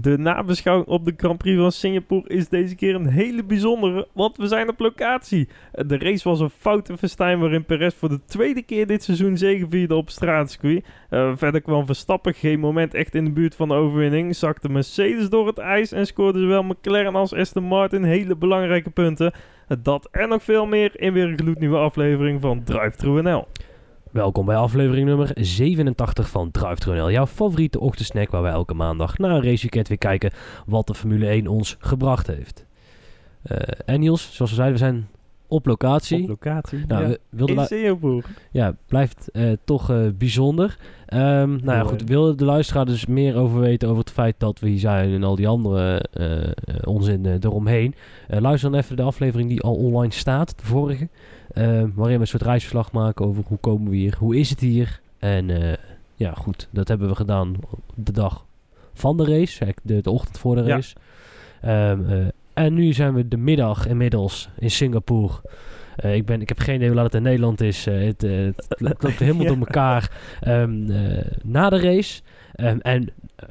De nabeschouwing op de Grand Prix van Singapore is deze keer een hele bijzondere, want we zijn op locatie. De race was een foute festijn waarin Perez voor de tweede keer dit seizoen zegevierde op straatcircuit. Uh, verder kwam Verstappen geen moment echt in de buurt van de overwinning, zakte Mercedes door het ijs en scoorde zowel McLaren als Aston Martin hele belangrijke punten. Dat en nog veel meer in weer een gloednieuwe aflevering van Drive True NL. Welkom bij aflevering nummer 87 van Drive NL, jouw favoriete ochtendsnack waar wij elke maandag na een raceweekend weer kijken wat de Formule 1 ons gebracht heeft. Uh, en Niels, zoals we zeiden, we zijn op locatie. Op locatie, nou, ja. we in Singapore. Ja, blijft uh, toch uh, bijzonder. Um, nou ja, goed, wil de luisteraar dus meer over weten over het feit dat we hier zijn en al die andere onzin eromheen. luister dan even de aflevering die al online staat, de vorige. Waarin we een soort reisverslag maken over hoe komen we hier, hoe is het hier. En ja, goed, dat hebben we gedaan de dag van de race, de, de ochtend voor de race. Ja. Um, en nu zijn we de middag inmiddels in Singapore. Uh, ik, ben, ik heb geen idee hoe laat het in Nederland is. Uh, het, uh, het, loopt helemaal ja. door elkaar um, na de race. Um, en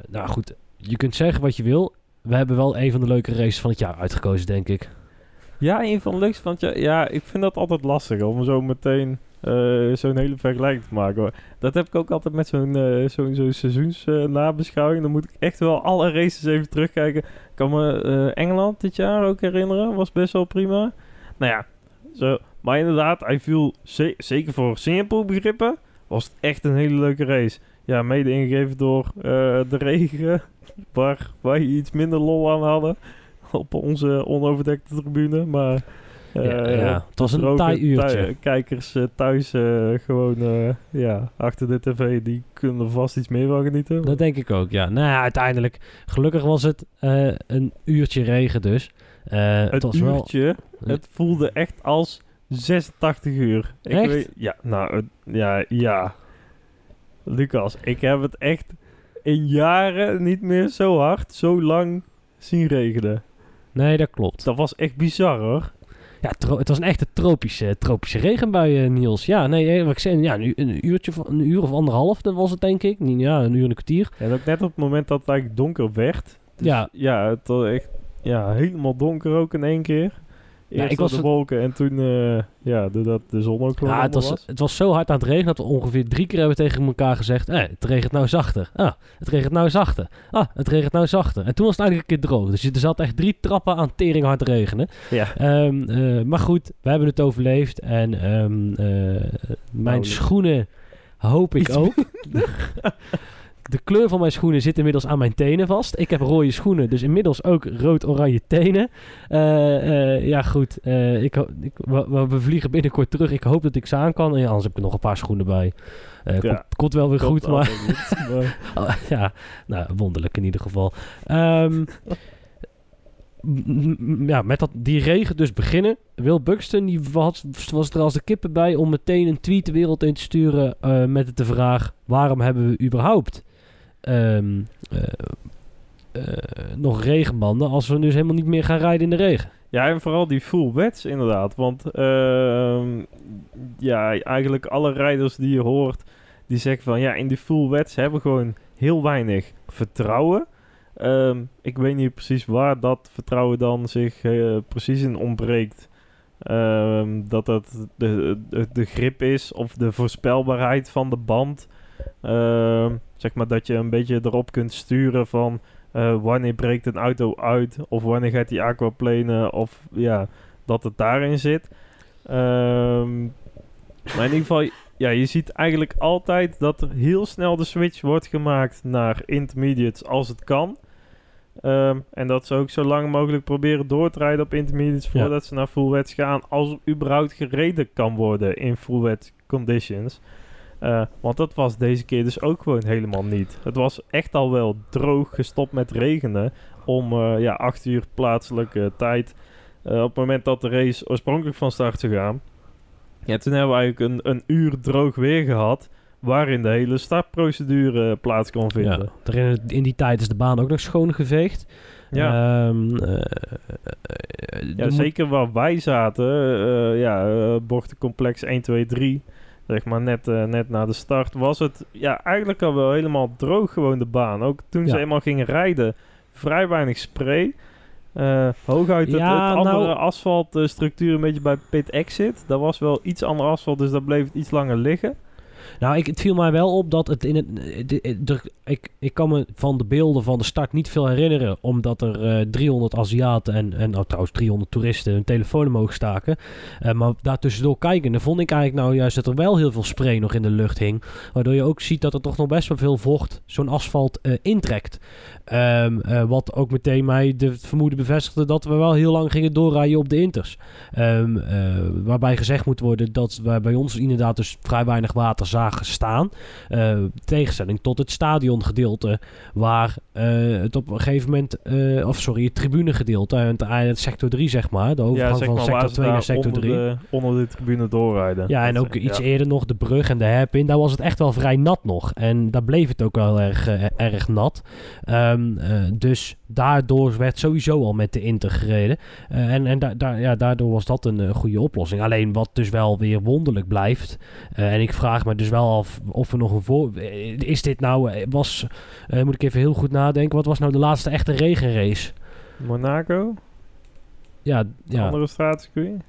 nou goed, je kunt zeggen wat je wil. We hebben wel een van de leuke races van het jaar uitgekozen, denk ik. Ja, een van de leukste van het jaar. Ja, ik vind dat altijd lastig om zo meteen uh, zo'n hele vergelijking te maken. Dat heb ik ook altijd met zo'n uh, zo'n zo seizoensnabeschouwing. Uh, Dan moet ik echt wel alle races even terugkijken. Ik kan me Engeland dit jaar ook herinneren. Was best wel prima. Nou ja, zo. Maar inderdaad, hij viel ze zeker voor Singapore begrippen. Was het echt een hele leuke race. Ja, mede ingegeven door de regen. Waar wij iets minder lol aan hadden. Op onze onoverdekte tribune. Maar uh, ja, ja, het was een taai uurtje. kijkers uh, thuis uh, gewoon ja, achter de tv, die kunnen er vast iets meer van genieten. Dat denk ik ook, ja. Nou ja, uiteindelijk, gelukkig was het een uurtje regen dus. het, het was uurtje, wel... het voelde echt als 86 uur. Ik echt? Weet, ja, nou, ja, ja. Lucas, ik heb het echt in jaren niet meer zo hard, zo lang zien regenen. Nee, dat klopt. Dat was echt bizar hoor. Ja, het was een echte tropische, tropische regenbui, Niels. Ja, nee, wat ik zei, ja, een, een, uurtje, een uur of anderhalf, dat was het denk ik. Ja, een uur en een kwartier. Ja, ook net op het moment dat het eigenlijk donker werd. Dus ja. Ja, het was echt ja, helemaal donker ook in één keer. Eerst ja, ik was de wolken en toen, uh, ja, doordat de zon ook ja, het was, was, Het was zo hard aan het regenen dat we ongeveer drie keer hebben tegen elkaar gezegd... Eh, het regent nou zachter. Ah, het regent nou zachter. Ah, het regent nou zachter. En toen was het eigenlijk een keer droog. Dus er zat echt drie trappen aan tering hard regenen. Ja. Um, uh, maar goed, we hebben het overleefd. En um, uh, mijn nou, schoenen hoop ik ook. De kleur van mijn schoenen zit inmiddels aan mijn tenen vast. Ik heb rode schoenen, dus inmiddels ook rood-oranje tenen. Uh, uh, ja, goed. Uh, ik, ik, we, we, vliegen binnenkort terug. Ik hoop dat ik ze aan kan. En ja, anders heb ik nog een paar schoenen bij. Ja, komt, komt, wel weer goed, maar... Goed, maar... oh, ja, nou, wonderlijk in ieder geval. Um, ja, met dat, die regen dus beginnen. Will Buxton die was, was er als de kippen bij om meteen een tweet de wereld in te sturen uh, met de vraag: waarom hebben we überhaupt um, uh, uh, nog regenbanden als we dus helemaal niet meer gaan rijden in de regen? Ja, en vooral die full wets inderdaad. Want ehm, ja, eigenlijk alle rijders die je hoort, die zeggen van ja, in die full wets hebben gewoon heel weinig vertrouwen. Um, ik weet niet precies waar dat vertrouwen dan zich uh, precies in ontbreekt. Dat dat de, de, grip is of de voorspelbaarheid van de band. Um, zeg maar dat je een beetje erop kunt sturen van uh, wanneer breekt een auto uit of wanneer gaat die aquaplanen of ja, dat het daarin zit. maar in ieder geval, ja, je ziet eigenlijk altijd dat er heel snel de switch wordt gemaakt naar intermediates als het kan. Um, en dat ze ook zo lang mogelijk proberen door te rijden op intermediates voordat ja. ze naar full wets gaan. Als er überhaupt gereden kan worden in full wet conditions. Uh, want dat was deze keer dus ook gewoon helemaal niet. Het was echt al wel droog gestopt met regenen. Om uh, ja, 8 uur plaatselijke tijd. Uh, op het moment dat de race oorspronkelijk van start zou gaan. Ja, toen hebben we eigenlijk een, een uur droog weer gehad waarin de hele startprocedure plaats kon vinden. Ja, in, in die tijd is de baan ook nog schoongeveegd. Ja, um, uh, ja zeker waar wij zaten. Uh, ja, uh, bochtencomplex 1, 2, 3. Zeg maar net, net na de start was het ja, eigenlijk al wel helemaal droog gewoon de baan. Ook toen ja. ze eenmaal gingen rijden vrij weinig spray. Uh, hooguit het, ja, het andere nou, asfaltstructuur een beetje bij pit exit. Dat was wel iets ander asfalt, dus daar bleef het iets langer liggen. Nou, ik, het viel mij wel op dat het in het. De, ik, ik kan me van de beelden van de start niet veel herinneren. Omdat er uh, eh, 300 Aziaten en, en nou, trouwens 300 toeristen hun telefoon omhoog staken. Uh, maar daartussendoor kijken, vond ik eigenlijk nou juist dat er wel heel veel spray nog in de lucht hing. Waardoor je ook ziet dat er toch nog best wel veel vocht zo'n asfalt intrekt. Um, wat ook meteen mij de vermoeden bevestigde dat we wel heel lang gingen doorrijden op de inters. Um, waarbij gezegd moet worden dat we bij ons inderdaad dus vrij weinig water zagen staan. Uh, tegenstelling tot het stadiongedeelte, waar uh, het op een gegeven moment, uh, of sorry, het tribunegedeelte, het, sector 3 zeg maar, de overgang ja, van sector 2 naar sector 3. Onder de, onder de tribune doorrijden. Ja, en ook iets eerder nog de brug en de herpin, daar was het echt wel vrij nat nog. En daar bleef het ook wel erg, erg nat. Um, dus daardoor werd sowieso al met de Inter gereden. en en da da ja, daardoor was dat een goede oplossing. Alleen wat dus wel weer wonderlijk blijft, en ik vraag me dus wel af of er nog een voor... Is dit nou... Was, uh, moet ik even heel goed nadenken. Wat was nou de laatste echte regenrace? Monaco? Ja, ja. andere straatcircuit?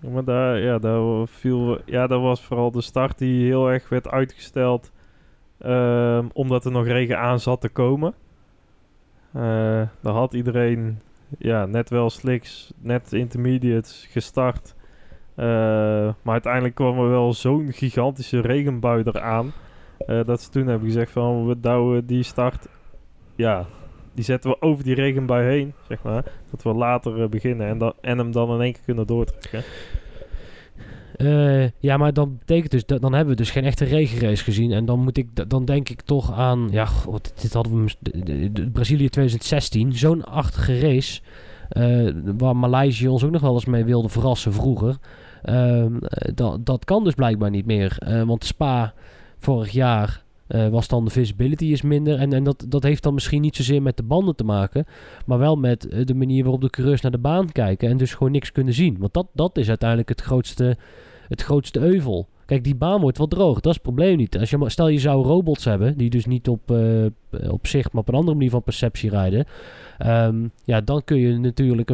Maar daar, ja, daar viel... Ja, dat was vooral de start die heel erg werd uitgesteld. Uh, omdat er nog regen aan zat te komen. Uh, daar had iedereen ja, net wel slicks, net intermediates gestart. Uh, maar uiteindelijk kwam er wel zo'n gigantische regenbui eraan. Uh, dat ze toen hebben gezegd van we douwen die start. Ja, die zetten we over die regenbui heen, zeg maar. Dat we later uh, beginnen en, en hem dan in één keer kunnen doortrekken. ja, maar dan betekent dus dan hebben we dus geen echte regenrace gezien. En dan moet ik dan denk ik toch aan. Ja, god, dit hadden we. Brazilië 2016. Zo'n achtige race. waar Maleisië ons ook nog wel eens mee wilde verrassen vroeger. Ehm, dat, dat kan dus blijkbaar niet meer. Uh, want Spa vorig jaar uh, was dan de visibility is minder. En, en dat, dat heeft dan misschien niet zozeer met de banden te maken. Maar wel met eh, de manier waarop de coureurs naar de baan kijken. En dus gewoon niks kunnen zien. Want dat, dat is uiteindelijk het grootste, het grootste euvel. Kijk, die baan wordt wel droog. Dat is het probleem niet. Als je, stel je zou robots hebben, die dus niet op, uh, op zich, maar op een andere manier van perceptie rijden. Um, ja, dan kun je natuurlijk,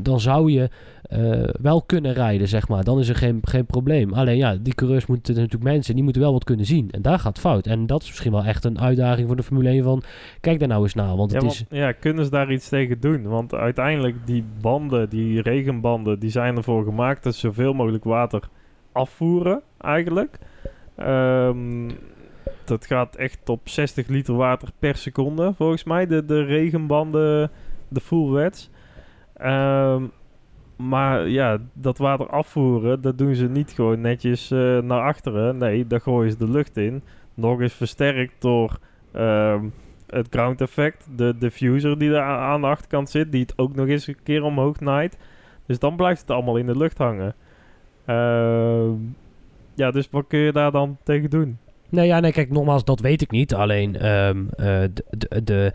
dan zou je uh, wel kunnen rijden, zeg maar. Dan is er geen, geen probleem. Alleen ja, die coureurs moeten natuurlijk mensen, die moeten wel wat kunnen zien. En daar gaat fout. En dat is misschien wel echt een uitdaging voor de Formule 1 van, kijk daar nou eens naar. Want het ja, is... ja, kunnen ze daar iets tegen doen? Want uiteindelijk die banden, die regenbanden, die zijn ervoor gemaakt dat zoveel mogelijk water afvoeren, eigenlijk. Um, dat gaat echt op 60 liter water per seconde, volgens mij. De, de regenbanden, de full wets. Um, maar ja, dat water afvoeren, dat doen ze niet gewoon netjes uh, naar achteren. Nee, daar gooien ze de lucht in. Nog eens versterkt door um, het ground effect. De diffuser die er aan de achterkant zit, die het ook nog eens een keer omhoog naait. Dus dan blijft het allemaal in de lucht hangen. Uh, ja, dus wat kun je daar dan tegen doen? Nou ja, nee, kijk, nogmaals, dat weet ik niet. Alleen um, uh, de, de, de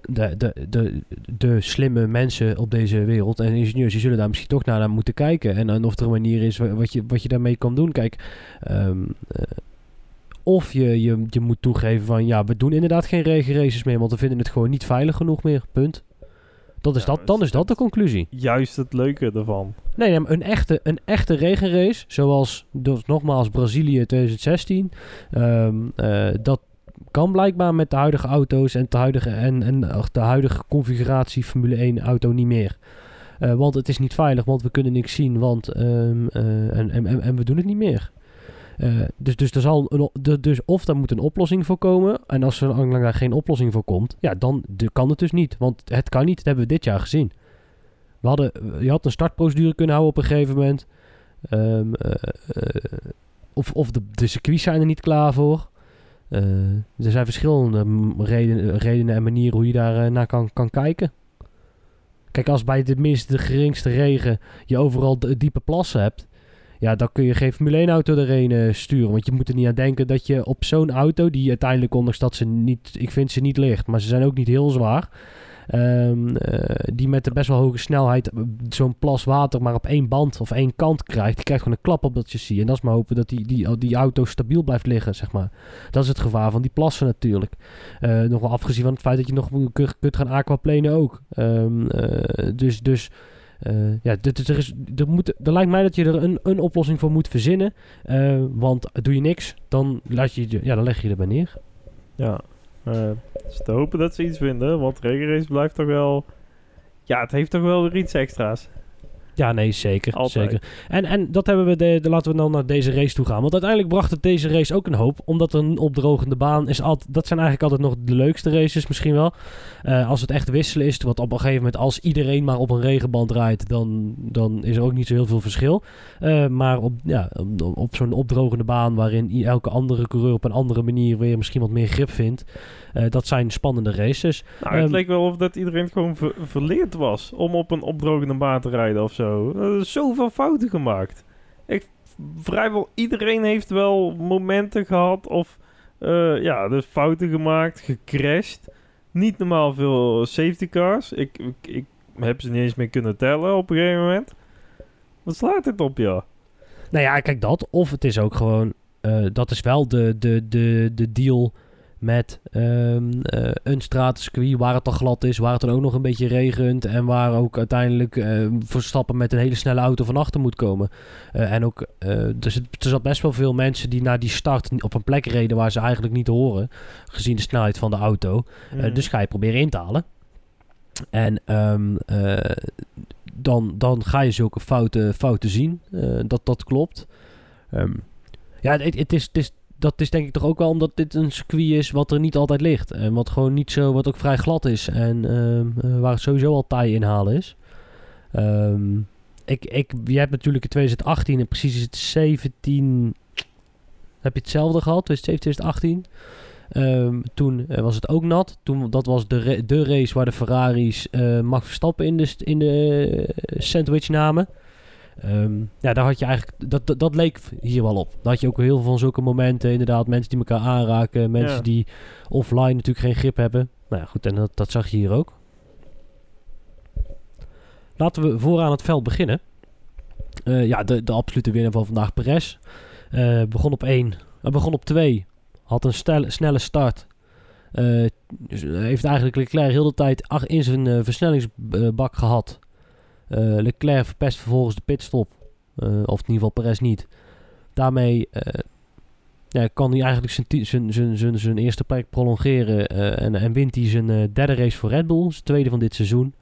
de, de, de, slimme mensen op deze wereld en ingenieurs, die zullen daar misschien toch naar, moeten kijken. En, en of er een manier is wat je, wat je daarmee kan doen. Kijk, um, uh, of je, je, je moet toegeven van ja, we doen inderdaad geen regenraces meer, want we vinden het gewoon niet veilig genoeg meer. Punt. Dat is dat, dan is dat de conclusie. Juist het leuke ervan. Nee, een echte, een echte regenrace, zoals dus nogmaals Brazilië 2016, um, uh, dat kan blijkbaar met de huidige auto's en de huidige, en, en de huidige configuratie Formule 1 auto niet meer. Uh, want het is niet veilig, want we kunnen niks zien, want, um, uh, en, en, en we doen het niet meer. Uh, dus, dus, er zal een, dus of daar moet een oplossing voor komen. En als er daar geen oplossing voor komt, ja, dan kan het dus niet. Want het kan niet, dat hebben we dit jaar gezien. We hadden, je had een startprocedure kunnen houden op een gegeven moment. Um, of of de, de circuits zijn er niet klaar voor. Er zijn verschillende redenen, redenen en manieren hoe je daar naar kan, kan kijken. Kijk, als bij de minste, de geringste regen je overal diepe plassen hebt, ja, dan kun je geen Formule 1 auto erheen uh, sturen. Want je moet er niet aan denken dat je op zo'n auto, die uiteindelijk, ondanks dat ze niet, ik vind ze niet licht, maar ze zijn ook niet heel zwaar. Ehm, eh, die met de best wel hoge snelheid zo'n plas water maar op één band of één kant krijgt. Die krijgt gewoon een klap op dat chassis. En dat is maar hopen dat die, die, die auto stabiel blijft liggen, zeg maar. Dat is het gevaar van die plassen natuurlijk. Uh, nog wel afgezien van het feit dat je nog kunt gaan aquaplanen ook. Um, dus... dus uh, ja, er, is, er, moet, er lijkt mij dat je er een, een oplossing voor moet verzinnen. Uh, want doe je niks, dan, laat je, ja, dan leg je erbij neer. Ja, uh, is te hopen dat ze iets vinden. Want Regenrace blijft toch wel... Ja, het heeft toch wel weer iets extra's. Ja, nee, zeker. zeker. En, en dat hebben we, de, de, laten we dan naar deze race toe gaan. Want uiteindelijk bracht het deze race ook een hoop. Omdat een opdrogende baan is altijd, dat zijn eigenlijk altijd nog de leukste races misschien wel. Uh, als het echt wisselen is, wat op een gegeven moment als iedereen maar op een regenband rijdt, dan, dan is er ook niet zo heel veel verschil. Uh, maar op, ja, op, op zo'n opdrogende baan waarin elke andere coureur op een andere manier weer misschien wat meer grip vindt. Uh, dat zijn spannende races. Nou, het um, leek wel of dat iedereen gewoon ver verleerd was om op een opdrogende baan te rijden of zo. Er is zoveel fouten gemaakt. Ik, vrijwel iedereen heeft wel momenten gehad of uh, ja, dus fouten gemaakt, gecrashed. Niet normaal veel safety cars. Ik, ik, heb ze niet eens meer kunnen tellen op een gegeven moment. Wat slaat dit op, ja? Nou ja, kijk dat. Of het is ook gewoon... Uh, dat is wel de, de, de, de deal met um, uh, een stratencircuit waar het al glad is, waar het dan ook nog een beetje regent en waar ook uiteindelijk uh, Verstappen met een hele snelle auto van achter moet komen. Uh, en ook, dus er zat best wel veel mensen die naar die start op een plek reden waar ze eigenlijk niet horen, gezien de snelheid van de auto. Mm. dus ga je proberen in te halen. En um, dan, dan ga je zulke fouten, fouten zien. dat dat klopt. Um, ja, het, het, is, het, is, dat is denk ik toch ook wel omdat dit een circuit is wat er niet altijd ligt. En wat gewoon niet zo, wat ook vrij glad is. En uh, waar het sowieso al taai inhalen is. Um, ik, ik, je hebt natuurlijk in 2018 en precies het 17... Heb je hetzelfde gehad, 2017, 2018. Um, toen uh, was het ook nat. Toen, dat was de, de race waar de Ferraris uh, Max Verstappen in de, in de sandwich namen. Um, ja, daar had je eigenlijk, dat, dat, dat, leek hier wel op. Daar had je ook heel veel van zulke momenten, inderdaad, mensen die elkaar aanraken, mensen ja. die offline natuurlijk geen grip hebben. Nou ja, goed, en dat, dat zag je hier ook. Laten we vooraan het veld beginnen. Uh, ja, de, de absolute winnaar van vandaag, Perez. Uh, begon op 1, uh, begon op 2, had een snelle start. dus heeft eigenlijk Leclerc heel de tijd in zijn versnellingsbak gehad. Uh, Leclerc verpest vervolgens de pitstop. Uh, of in ieder geval Perez niet. Daarmee uh, ja, kan hij eigenlijk zijn, eerste plek prolongeren. en, en wint hij zijn derde race voor Red Bull. Zijn tweede van dit seizoen.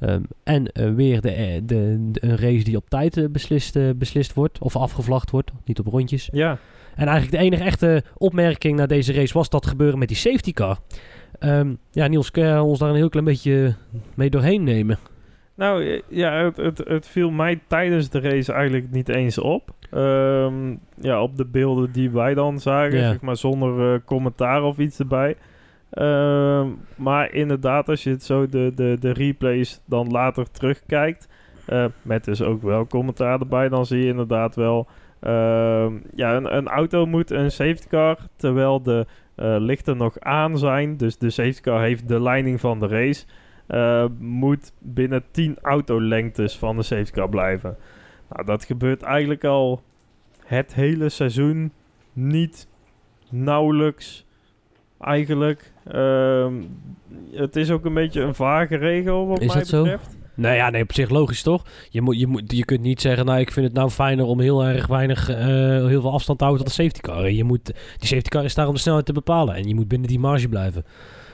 Um, en weer de, de, de, een race die op tijd beslist, beslist wordt. Of afgevlacht wordt. Niet op rondjes. Ja. En eigenlijk de enige echte opmerking na deze race was dat gebeuren met die safety car. Um, ja, Niels, kun je ons daar een heel klein beetje mee doorheen nemen? Nou ja, het, het, het, viel mij tijdens de race eigenlijk niet eens op. Um, ja, op de beelden die wij dan zagen, ja. zeg maar zonder uh, commentaar of iets erbij. Um, maar inderdaad, als je het zo de, de, de replays dan later terugkijkt, uh, met dus ook wel commentaar erbij, dan zie je inderdaad wel... Uh, ja, een, een, auto moet een safety car, terwijl de lichten nog aan zijn. Dus de safety car heeft de leiding van de race... Uh, moet binnen 10 autolengtes van de safety car blijven. Nou, dat gebeurt eigenlijk al het hele seizoen niet nauwelijks eigenlijk. Uh, het is ook een beetje een vage regel wat is mij betreft. Zo? Nou ja, nee, op zich logisch toch? Je, moet, je, moet, je kunt niet zeggen, nou ik vind het nou fijner om heel erg weinig, uh, heel veel afstand te houden tot de safety car. Je moet, die safety car is daar om de snelheid te bepalen en je moet binnen die marge blijven.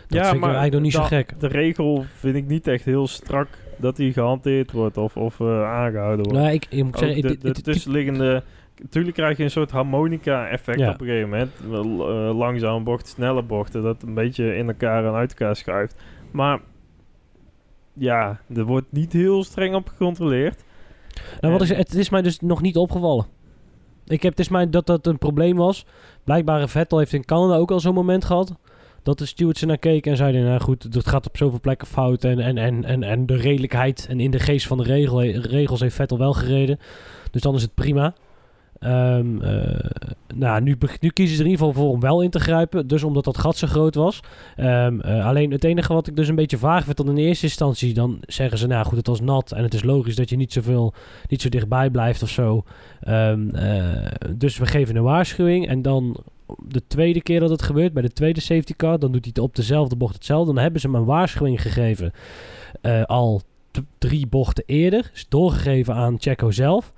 Dat ja, vind maar ik eigenlijk nog niet zo gek. De regel vind ik niet echt heel strak dat die gehanteerd wordt of, of uh, aangehouden wordt. Nou, ik, ik moet zeggen, de, de, de tussenliggende... Natuurlijk krijg je een soort harmonica-effect ja. op een gegeven moment. Uh, langzame bochten, snelle bochten. Dat een beetje in elkaar en uit elkaar schuift. Maar ja, er wordt niet heel streng op gecontroleerd. Nou, wat is, het is mij dus nog niet opgevallen. Ik heb, het is mij dat dat een probleem was. Blijkbaar Vettel heeft in Canada ook al zo'n moment gehad dat de stewards er naar keken en zeiden, nou goed, dat gaat op zoveel plekken fout. En, en, en, en, en de redelijkheid en in de geest van de regel, regels heeft Vettel wel gereden. Dus dan is het prima. Ehm, eh, nou, nu, nu kiezen ze er in ieder geval voor om wel in te grijpen. Dus omdat dat gat zo groot was. Ehm, eh, alleen het enige wat ik dus een beetje vaag vind dan in eerste instantie. Dan zeggen ze, nou goed, het was nat. En het is logisch dat je niet zoveel, niet zo dichtbij blijft of zo. Ehm, eh, dus we geven een waarschuwing. En dan de tweede keer dat het gebeurt, bij de tweede safety car, dan doet hij het op dezelfde bocht hetzelfde. Dan hebben ze hem een waarschuwing gegeven. eh, al drie bochten eerder. Is doorgegeven aan Checo zelf.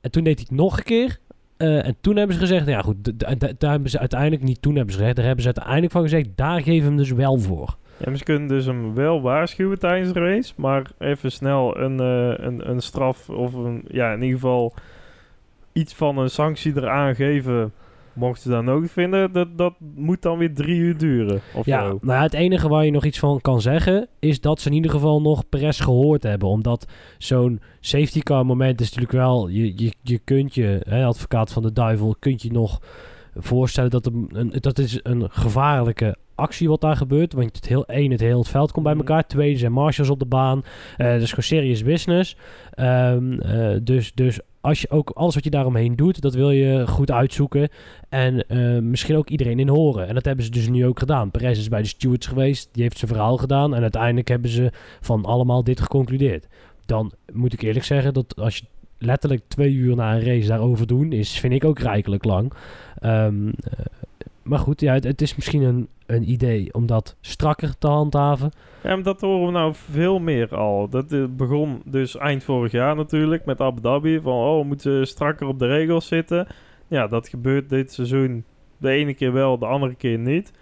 En toen deed hij het nog een keer. Eh, en toen hebben ze gezegd, nou ja goed, daar hebben ze uiteindelijk niet toen hebben ze gezegd, daar hebben ze uiteindelijk van gezegd, daar geven we hem dus wel voor. Ja, ze kunnen dus hem wel waarschuwen tijdens de race, maar even snel een, eh, een, een straf of een, ja, in ieder geval iets van een sanctie eraan geven, mochten ze dat nodig vinden, dat, dat moet dan weer drie uur duren. Of Ja, nou ja, het enige waar je nog iets van kan zeggen, is dat ze in ieder geval nog Perez gehoord hebben. Omdat zo'n safety car moment is natuurlijk wel, je, je, je kunt je, hè, advocaat van de duivel, kunt je nog voorstellen dat, een, een, dat is een gevaarlijke actie wat daar gebeurt. Want het heel, één, het heel het veld komt bij Mhm. elkaar. Twee, er zijn marshals op de baan. Eh dat is gewoon serious business. Ehm, eh, dus, dus als je ook alles wat je daaromheen doet, dat wil je goed uitzoeken. En eh, misschien ook iedereen in horen. En dat hebben ze dus nu ook gedaan. Perez is bij de stewards geweest. Die heeft zijn verhaal gedaan. En uiteindelijk hebben ze van allemaal dit geconcludeerd. Dan moet ik eerlijk zeggen dat als je letterlijk twee uur na een race daarover doen, is, vind ik ook rijkelijk lang. Ehm, eh, maar goed, ja, het, is misschien een, een idee om dat strakker te handhaven. Ja, dat horen we nou veel meer al. Dat eh, begon dus eind vorig jaar natuurlijk met Abu Dhabi. Van, oh, we moeten strakker op de regels zitten. Ja, dat gebeurt dit seizoen de ene keer wel, de andere keer niet.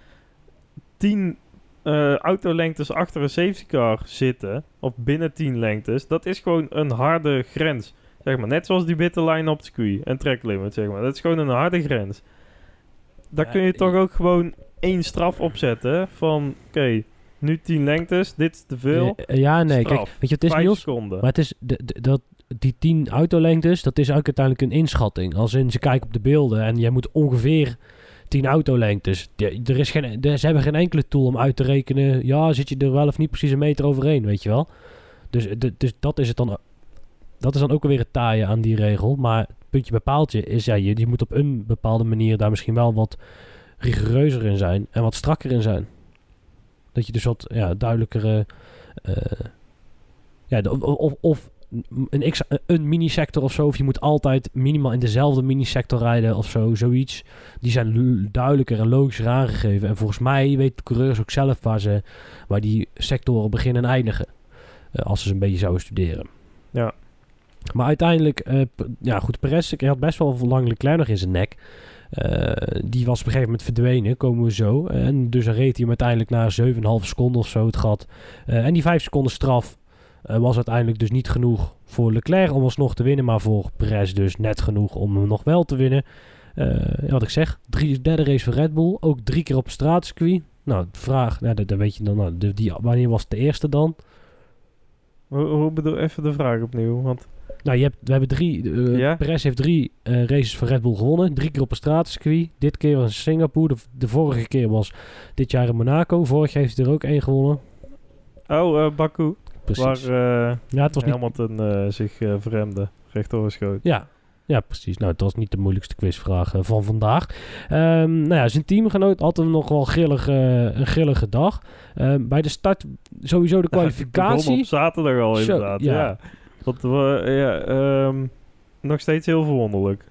Tien eh, autolengtes achter een safety car zitten, of binnen tien lengtes, dat is gewoon een harde grens. Zeg maar, net zoals die witte lijn op het circuit en track limit, zeg maar. Dat is gewoon een harde grens. Daar Ja, kun je toch ook gewoon één straf opzetten van, oké, nu 10 lengtes, dit is te veel. Eh, ja, nee, Straf. kijk, weet je, het is Vijf Niels, seconden. Maar het is de, de- dat, die 10 autolengtes, dat is ook uiteindelijk een inschatting. Als in ze kijken op de beelden en jij moet ongeveer 10 autolengtes. De- er is geen, de- ze hebben geen enkele tool om uit te rekenen. Ja, zit je er wel of niet precies een meter overheen, weet je wel. Dus, de- dus dat is het dan. Dat is dan ook alweer het taaien aan die regel. Maar het puntje bepaaltje is, ja, je, moet op een bepaalde manier daar misschien wel wat rigoureuzer in zijn en wat strakker in zijn. Dat je dus wat ja, duidelijkere. eh, ja, of, of, een, x, een mini-sector of zo. Of je moet altijd minimaal in dezelfde mini-sector rijden of zo. Zoiets. Die zijn duidelijker en logischer aangegeven. En volgens mij weten de coureurs ook zelf waar, ze, waar die sectoren beginnen en eindigen. Eh, als ze een beetje zouden studeren. Ja. Maar uiteindelijk, eh, ja goed, Perez ik had best wel lang Leclerc nog in zijn nek. Eh, die was op een gegeven moment verdwenen, komen we zo. En dus reed hij hem uiteindelijk na 7,5 seconden of zo het gat. Eh, en die 5 seconden straf was uiteindelijk dus niet genoeg voor Leclerc om alsnog te winnen. Maar voor Perez dus net genoeg om hem nog wel te winnen. Wat ik zeg, drie, derde race voor Red Bull. Ook drie keer op het straatcircuit. Nou, de vraag, nou, weet je dan. Nou, wanneer was het de eerste dan? Hoe bedoel, even de vraag opnieuw, want... Nou, je hebt, we hebben drie. Ja. Perez heeft drie eh, races voor Red Bull gewonnen. Drie keer op een straatcircuit. Dit keer was in Singapore. De, de vorige keer was dit jaar in Monaco. Vorig jaar heeft hij er ook één gewonnen. Oh, eh, Baku, Precies. waar ja, het was niet. Eh, zich verremde, rechtdoor schoot. Ja. Ja, precies. Nou, het was niet de moeilijkste quizvraag van vandaag. Ehm, nou ja, zijn teamgenoot had hem nog wel grillig, een grillige dag. Ehm, bij de start sowieso de kwalificatie. op zaterdag al Zo, inderdaad, ja. ja. We, ja, ehm, nog steeds heel verwonderlijk.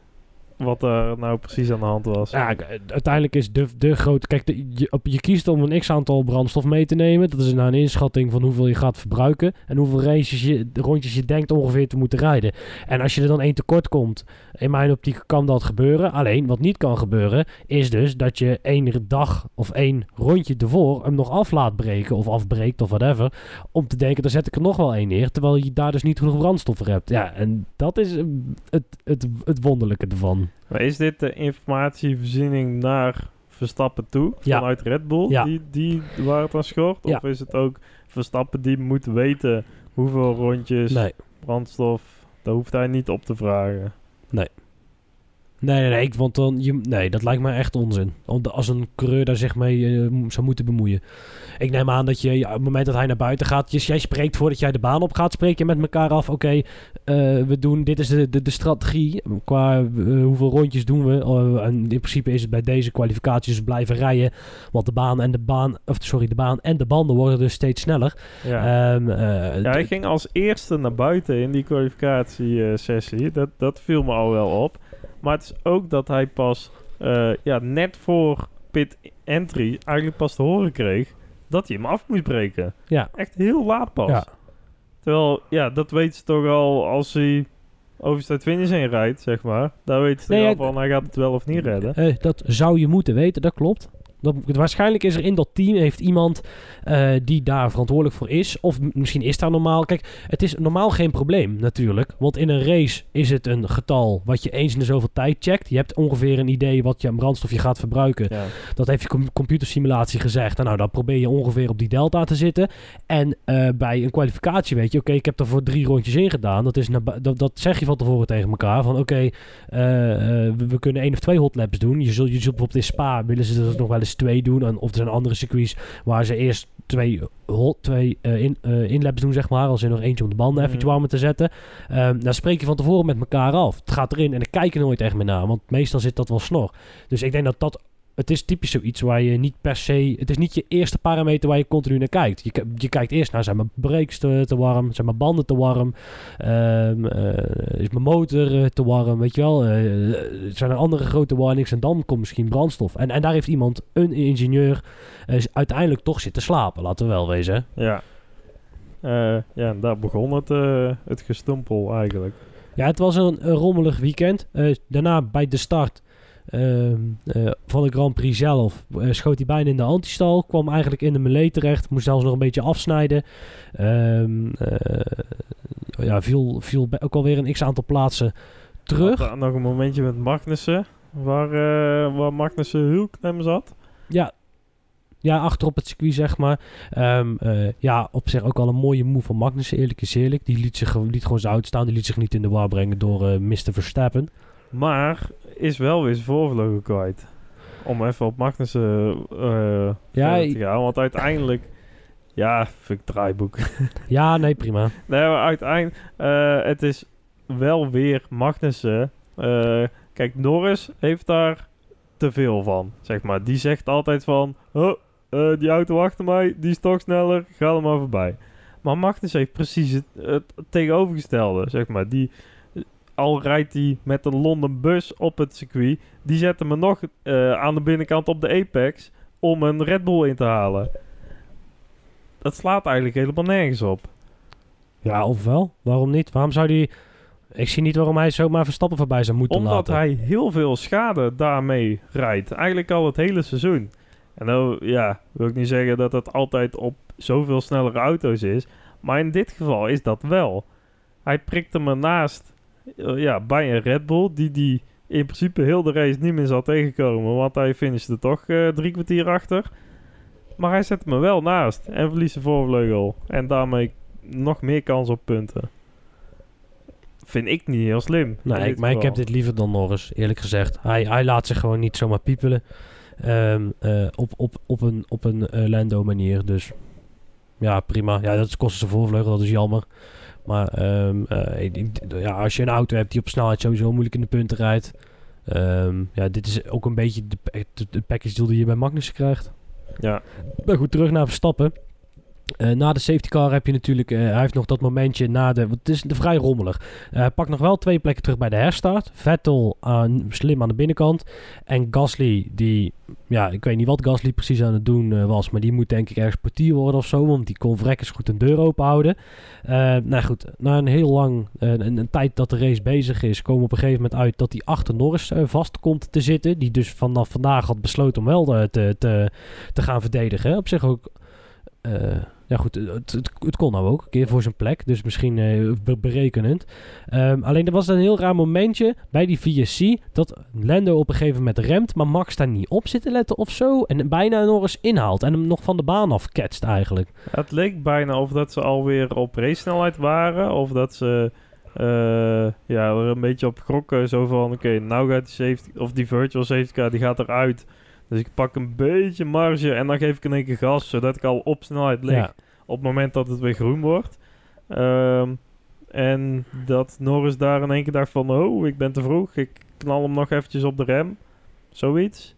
Wat daar nou precies aan de hand was. Ja, uiteindelijk is de, de grote... Kijk, je, op, je kiest om een x-aantal brandstof mee te nemen. Dat is nou een inschatting van hoeveel je gaat verbruiken. En hoeveel races je, rondjes je denkt ongeveer te moeten rijden. En als je er dan één tekort komt, in mijn optiek kan dat gebeuren. Alleen, wat niet kan gebeuren, is dus dat je één dag of één rondje ervoor hem nog af laat breken. Of afbreekt of whatever. Om te denken, dan zet ik er nog wel één neer. Terwijl je daar dus niet genoeg brandstof voor hebt. Ja, en dat is eh, het, het, het wonderlijke ervan. Maar is dit de informatievoorziening naar Verstappen toe? Ja. Vanuit Red Bull? Ja. Die, die waar het aan schort? Of is het ook Verstappen die moet weten hoeveel rondjes Nee. brandstof? Dat hoeft hij niet op te vragen. Nee, nee, nee, ik, want dan, je, nee, dat lijkt me echt onzin. Als een coureur daar zich mee mo- zou moeten bemoeien. Ik neem aan dat je, op het moment dat hij naar buiten gaat, je, jij spreekt voordat jij de baan op gaat, spreek je met elkaar af. Oké, eh, we doen, dit is de, de, de strategie. Qua eh, hoeveel rondjes doen we. Oh, en in principe is het bij deze kwalificaties dus blijven rijden. Want de baan en de baan, of sorry, de baan en de banden worden dus steeds sneller. Ja. Ehm, eh, Ja, hij ging als eerste naar buiten in die kwalificatiesessie. Dat, dat viel me al wel op. Maar het is ook dat hij pas eh, ja, net voor pit entry eigenlijk pas te horen kreeg dat hij hem af moest breken. Ja. Echt heel laat pas. Ja. Terwijl, ja, dat weet ze toch al als hij over de finish heen rijdt, zeg maar. Daar weet ze Nee, toch al van, hij gaat het wel of niet redden. Eh, dat zou je moeten weten, dat klopt. Dat, waarschijnlijk is er in dat team heeft iemand eh, die daar verantwoordelijk voor is. Of misschien is daar normaal. Kijk, het is normaal geen probleem natuurlijk. Want in een race is het een getal wat je eens in de zoveel tijd checkt. Je hebt ongeveer een idee wat je aan brandstof je gaat verbruiken. Ja. Dat heeft je com- computersimulatie gezegd. Nou, dan probeer je ongeveer op die delta te zitten. En eh, bij een kwalificatie weet je, oké, ik heb er voor drie rondjes in gedaan. Dat, is dat, dat zeg je van tevoren tegen elkaar. Van oké, eh, we, we kunnen één of twee hot laps doen. Je zult, je zult bijvoorbeeld in Spa willen ze er nog wel eens twee doen. En, of er zijn andere circuits waar ze eerst twee, hot, twee eh, in, inlaps doen, zeg maar. Als er nog eentje om de banden Mhm. eventjes te zetten. Ehm dan spreek je van tevoren met elkaar af. Het gaat erin en dan kijk je nooit echt meer naar. Want meestal zit dat wel snor. Dus ik denk dat dat... Het is typisch zoiets waar je niet per se... Het is niet je eerste parameter waar je continu naar kijkt. Je, je kijkt eerst naar, zijn mijn brakes te, te warm? Zijn mijn banden te warm? Ehm, eh, is mijn motor eh, te warm? Weet je wel? Eh, zijn er andere grote warnings? En dan komt misschien brandstof. En, en daar heeft iemand, een ingenieur, uiteindelijk toch zitten slapen. Laten we wel wezen. Ja. Ja, en daar begon het, het gestumpel eigenlijk. Ja, het was een, een rommelig weekend. Daarna bij de start ehm, eh, van de Grand Prix zelf eh, schoot hij bijna in de antistal. Kwam eigenlijk in de melee terecht. Moest zelfs nog een beetje afsnijden. Ehm, eh, ja, viel, viel ook alweer een x-aantal plaatsen terug. Had nog een momentje met Magnussen. Waar, waar Magnussen heel klem zat. Ja. Ja, achter op het circuit, zeg maar. Ehm, eh, ja, op zich ook al een mooie move van Magnussen, eerlijk is eerlijk. Die liet, zich, gewoon- liet gewoon zijn uitstaan. Die liet zich niet in de war brengen door eh Mr. Verstappen. Maar is wel weer zijn voorvleugel kwijt. Om even op Magnussen eh Ja, te gaan. Want uiteindelijk... Ja, fuck draaiboek. Ja, nee, prima. nee, maar uiteindelijk... eh, het is wel weer Magnussen. Eh, kijk, Norris heeft daar te veel van, zeg maar. Die zegt altijd van... Oh, die auto achter mij, die is toch sneller. Ga er maar voorbij. Maar Magnussen heeft precies het, het tegenovergestelde, zeg maar. Die, al rijdt hij met een London bus op het circuit... Die zetten me nog eh, aan de binnenkant op de Apex... om een Red Bull in te halen. Dat slaat eigenlijk helemaal nergens op. Ja, of wel? Waarom niet? Waarom zou die... Ik zie niet waarom hij zomaar Verstappen voorbij zou moeten Omdat laten. hij heel veel schade daarmee rijdt. Eigenlijk al het hele seizoen. En dan ja, wil ik niet zeggen dat het altijd op zoveel snellere auto's is. Maar in dit geval is dat wel. Hij prikt hem ernaast eh, ja, bij een Red Bull. Die die in principe heel de race niet meer zal tegenkomen. Want hij finishte toch eh, drie kwartier achter. Maar hij zet hem er wel naast. En verliest de voorvleugel. En daarmee nog meer kans op punten. Vind ik niet heel slim. Nee, ik, maar ik heb dit liever dan Norris, eerlijk gezegd. Hij, hij laat zich gewoon niet zomaar piepelen. Ehm, eh, op, op, op een, op een eh, Lando manier. Dus ja, prima. Ja, dat is kosten zijn voorvleugel, dat is jammer. Maar ehm, eh, ja, als je een auto hebt die op snelheid sowieso moeilijk in de punten rijdt. ehm, ja, dit is ook een beetje de, pa- de, de package deal die je bij Magnussen krijgt. Ja, Maar goed, terug naar Verstappen. Eh, na de safety car heb je natuurlijk... eh, hij heeft nog dat momentje na de... Het is vrij rommelig. Eh, hij pakt nog wel twee plekken terug bij de herstart. Vettel aan, slim aan de binnenkant. En Gasly, die... Ja, ik weet niet wat Gasly precies aan het doen was. Maar die moet denk ik ergens portier worden of zo. Want die kon vrekkers goed een deur open houden. Nou goed, na een heel lang... een, een tijd dat de race bezig is... komen op een gegeven moment uit dat hij achter Norris vast komt te zitten. Die dus vanaf vandaag had besloten om wel te, te, te gaan verdedigen. Op zich ook... ja goed, het, het, kon nou ook. Een keer voor zijn plek. Dus misschien eh, be- berekenend. Ehm, alleen er was een heel raar momentje bij die VSC. Dat Lando op een gegeven moment remt. Maar Max daar niet op zit te letten of zo. En bijna Norris inhaalt. En hem nog van de baan afketst eigenlijk. Het leek bijna of dat ze alweer op race-snelheid waren. Of dat ze eh, ja, een beetje op grokken. Zo van, oké, nou gaat die safety, of die virtual safety car, die gaat eruit. Dus ik pak een beetje marge en dan geef ik in één keer gas, zodat ik al op snelheid lig. Ja. Op het moment dat het weer groen wordt. Ehm, en dat Norris daar in één keer dacht van, oh, ik ben te vroeg. Ik knal hem nog eventjes op de rem. Zoiets.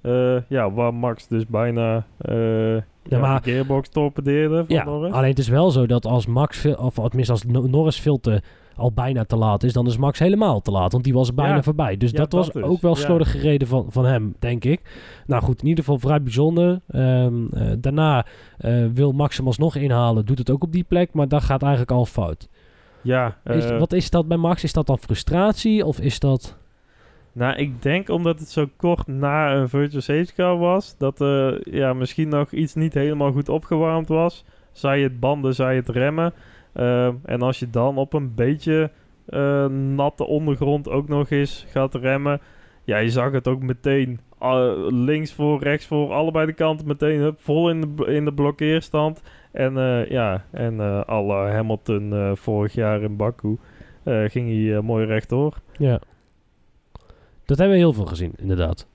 Eh, ja, waar Max dus bijna eh ja, maar- de gearbox torpedeerde van Ja, Norris. alleen het is wel zo dat als Max, of tenminste als No- Norris veel te al bijna te laat is, dan is Max helemaal te laat. Want die was bijna Ja. voorbij. Dus Ja, dat was dus. ook wel Ja. slordig gereden van, van hem, denk ik. Nou goed, in ieder geval vrij bijzonder. Ehm, eh, daarna eh, wil Max hem alsnog inhalen. Doet het ook op die plek, maar dat gaat eigenlijk al fout. Ja, Is- eh, wat is dat bij Max? Is dat dan frustratie of is dat... Nou, ik denk omdat het zo kort na een virtual safety car was, dat eh ja, misschien nog iets niet helemaal goed opgewarmd was. Zij het banden, zij het remmen. Ehm, en als je dan op een beetje eh, natte ondergrond ook nog eens gaat remmen. Ja, je zag het ook meteen. eh, links voor, rechts voor, allebei de kanten meteen hup, vol in de, in de blokkeerstand. En eh, ja, en alle Hamilton vorig jaar in Baku ging hij mooi rechtdoor. Ja. Dat hebben we heel veel gezien, inderdaad.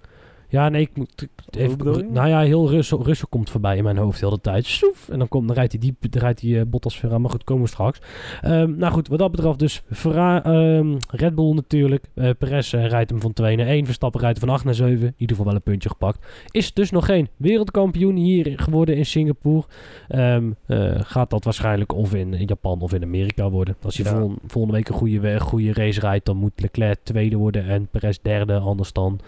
Ja, nee, ik moet... Even, nou ja, heel Russell, Russell komt voorbij in mijn hoofd de hele tijd. Soef, en dan, komt, dan rijdt hij diep, dan rijdt hij eh, Bottas weer aan. Maar goed, komen we straks. Ehm, nou goed, wat dat betreft dus Ferra- ehm, Red Bull natuurlijk. Eh Perez eh, rijdt hem van 2 naar 1. Verstappen rijdt hem van 8 naar 7. In ieder geval wel een puntje gepakt. Is dus nog geen wereldkampioen hier geworden in Singapore. Ehm, eh, gaat dat waarschijnlijk of in Japan of in Amerika worden. Als je Ja. vol- volgende week een goede, goede race rijdt, dan moet Leclerc tweede worden en Perez derde. Anders dan...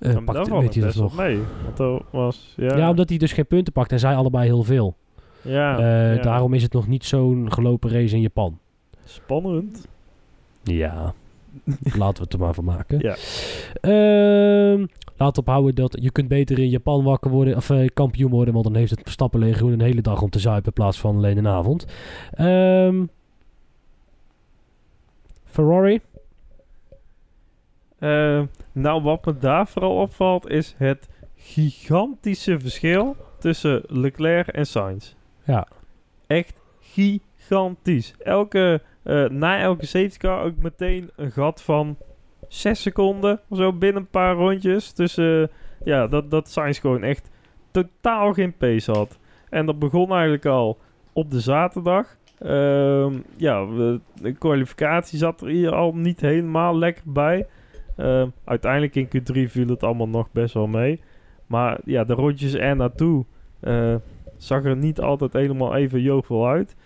eh, Ja, pakt, weet hij dat. Want er was... Ja, Ja. omdat hij dus geen punten pakt en zij allebei heel veel. ja, Eh, ja. Daarom is het nog niet zo'n gelopen race in Japan. Spannend. Ja, laten we het er maar van maken. Ja. Ehm, laat ophouden dat je kunt beter in Japan wakker worden, of eh, kampioen worden, want dan heeft het Verstappenlegioen een hele dag om te zuipen in plaats van alleen een avond. Ehm, Ferrari. Nou, wat me daar vooral opvalt is het gigantische verschil tussen Leclerc en Sainz. Ja. Echt gigantisch. Elke, eh, na elke safety car ook meteen een gat van 6 seconden of zo binnen een paar rondjes. Tussen, ja, dat, dat Sainz gewoon echt totaal geen pace had. En dat begon eigenlijk al op de zaterdag. Ehm, ja, de kwalificatie zat er hier al niet helemaal lekker bij. Ehm, uiteindelijk in Q3 viel het allemaal nog best wel mee. Maar ja, de rondjes er naartoe eh, zag er niet altijd helemaal even jovel uit.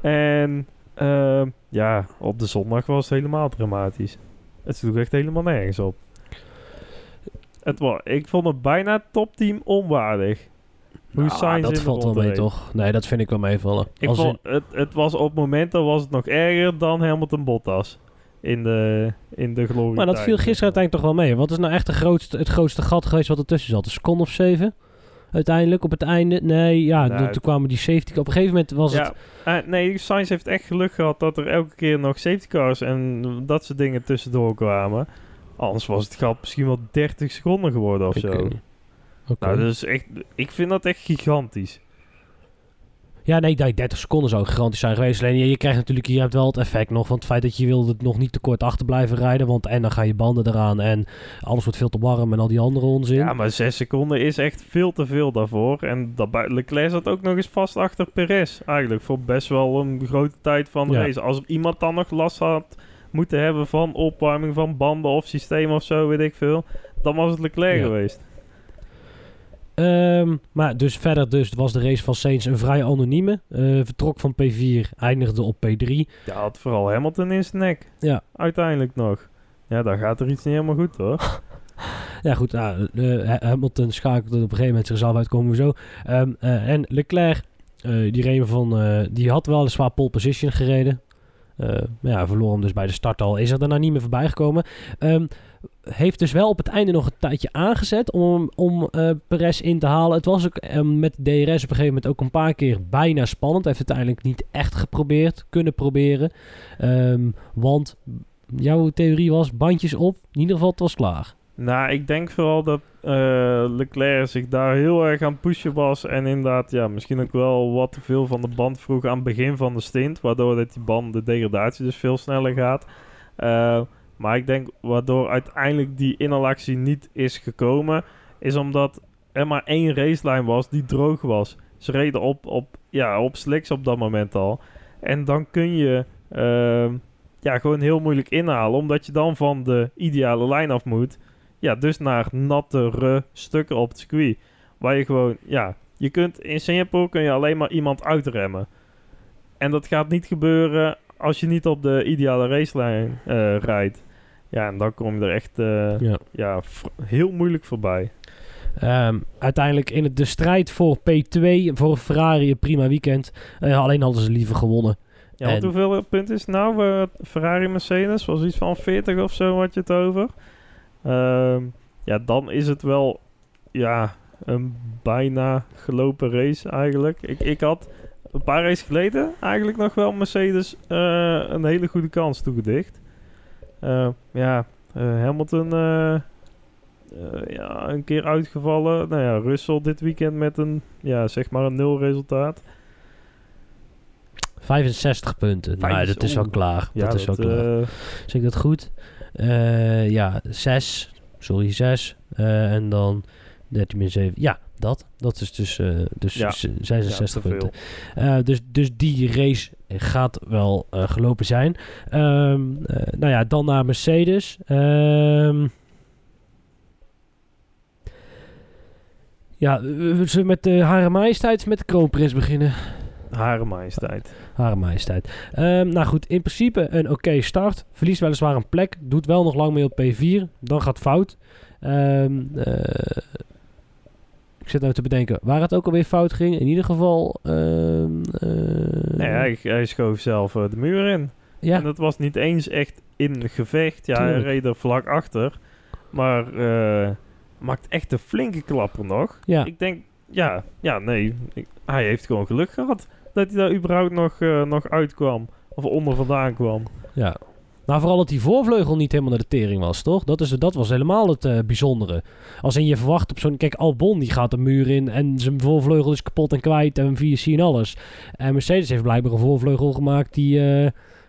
En ehm, ja, op de zondag was het helemaal dramatisch. Het sloeg echt helemaal nergens op. Het was, ik vond het bijna topteam onwaardig. Hoe Nou, dat valt wel mee, toch? Nee, dat vind ik wel meevallen. Ik Als vond, het, het was op momenten was het nog erger dan Hamilton Bottas. In de, in de glorie. Maar dat viel gisteren uiteindelijk toch wel mee. Wat is nou echt de grootste, het grootste gat geweest wat ertussen zat? Een seconde of zeven? Uiteindelijk op het einde? Nee, ja, Nou, toen, kwamen die safety... Op een gegeven moment was Ja, het... eh, nee, Sainz heeft echt geluk gehad dat er elke keer nog safety cars en dat soort dingen tussendoor kwamen. Anders was het gat misschien wel 30 seconden geworden of zo. Oké. Nou, dus echt, ik vind dat echt gigantisch. Ja, nee, nee, 30 seconden zou gigantisch zijn geweest. Alleen je, je krijgt natuurlijk, je hebt wel het effect nog van het feit dat je wilde nog niet te kort achter blijven rijden. Want en dan gaan je banden eraan en alles wordt veel te warm en al die andere onzin. Ja, maar 6 seconden is echt veel te veel daarvoor. En dat Leclerc zat ook nog eens vast achter Perez. Eigenlijk voor best wel een grote tijd van de Ja. race. Als er iemand dan nog last had moeten hebben van opwarming van banden of systeem of zo, weet ik veel. Dan was het Leclerc Ja. geweest. Ehm, maar dus verder dus was de race van Sainz een vrij anonieme. Eh, vertrok van P4, eindigde op P3. Ja, had vooral Hamilton in zijn nek. Ja. Uiteindelijk nog. Ja, dan gaat er iets niet helemaal goed hoor. Ja goed, nou, Ha- Hamilton schakelde op een gegeven moment zichzelf uit, komen we zo. Ehm, eh, en Leclerc, die, reed van, die had wel een zwaar pole position gereden. Maar ja, verloor hem dus bij de start al. Is er daarna niet meer voorbij gekomen. Ehm, heeft dus wel op het einde nog een tijdje aangezet om, om eh Perez in te halen. Het was ook ehm, met DRS op een gegeven moment ook een paar keer bijna spannend. Hij heeft uiteindelijk niet echt geprobeerd, kunnen proberen. Ehm, want jouw theorie was bandjes op, in ieder geval het was klaar. Nou, ik denk vooral dat uh, Leclerc zich daar heel erg aan pushen was. En inderdaad, ja, misschien ook wel wat te veel van de band vroeg aan het begin van de stint. Waardoor dat die band, de degradatie dus veel sneller gaat. Uh, maar ik denk waardoor uiteindelijk die inhalactie niet is gekomen, is omdat er maar één racelijn was die droog was. Ze reden op, op, ja, op slicks op dat moment al. En dan kun je uh, ja, gewoon heel moeilijk inhalen, omdat je dan van de ideale lijn af moet. Ja, dus naar nattere stukken op het circuit. Waar je gewoon, ja, je kunt in Singapore kun je alleen maar iemand uitremmen. En dat gaat niet gebeuren als je niet op de ideale racelijn uh, rijdt. Ja, en dan kom je er echt uh, ja. ja heel moeilijk voorbij. Um, uiteindelijk in het, de strijd voor P2, voor Ferrari, een prima weekend. Uh, alleen hadden ze liever gewonnen. Ja, en... hoeveel punten is het nou? Uh, Ferrari Mercedes was iets van 40 of zo, had je het over. Uh, ja, dan is het wel ja, een bijna gelopen race eigenlijk. Ik, ik had een paar races geleden eigenlijk nog wel Mercedes een hele goede kans toegedicht. Uh, ja, uh, Hamilton uh, ja, een keer uitgevallen. Nou ja, Russell dit weekend met een, ja, zeg maar een nul resultaat. 65 punten. Nou, dat is al klaar. Ja, dat is al klaar. zeg ik dat goed? ja, 6. Sorry, 6. en dan 13 min 7. Ja, dat. Dat is dus, uh, dus ja. 66 punten. Uh, dus, dus die race gaat wel uh, gelopen zijn. Um, nou ja, dan naar Mercedes. Um, ja, we met de Hare Majesteit met de kroonprins beginnen. Hare Majesteit. Hare Majesteit. Um, nou goed, in principe een oké okay start. Verliest weliswaar een plek. Doet wel nog lang mee op P4. Dan gaat fout. Zit nou te bedenken waar het ook alweer fout ging. In ieder geval... Uh, nee, hij, hij schoof zelf uh, de muur in. Ja. En dat was niet eens echt in gevecht. Ja, Tuurlijk. hij reed er vlak achter. Maar uh, maakt echt een flinke klapper nog. Ja. Ik denk, ja, ja nee. Ik, hij heeft gewoon geluk gehad dat hij daar überhaupt nog, uh, nog uitkwam. Of onder vandaan kwam. Ja, maar vooral dat die voorvleugel niet helemaal naar de tering was, toch? Dat, is, dat was helemaal het uh, bijzondere. Als in je verwacht op zo'n... Kijk, Albon die gaat de muur in en zijn voorvleugel is kapot en kwijt en VSC en alles. En Mercedes heeft blijkbaar een voorvleugel gemaakt die... Uh,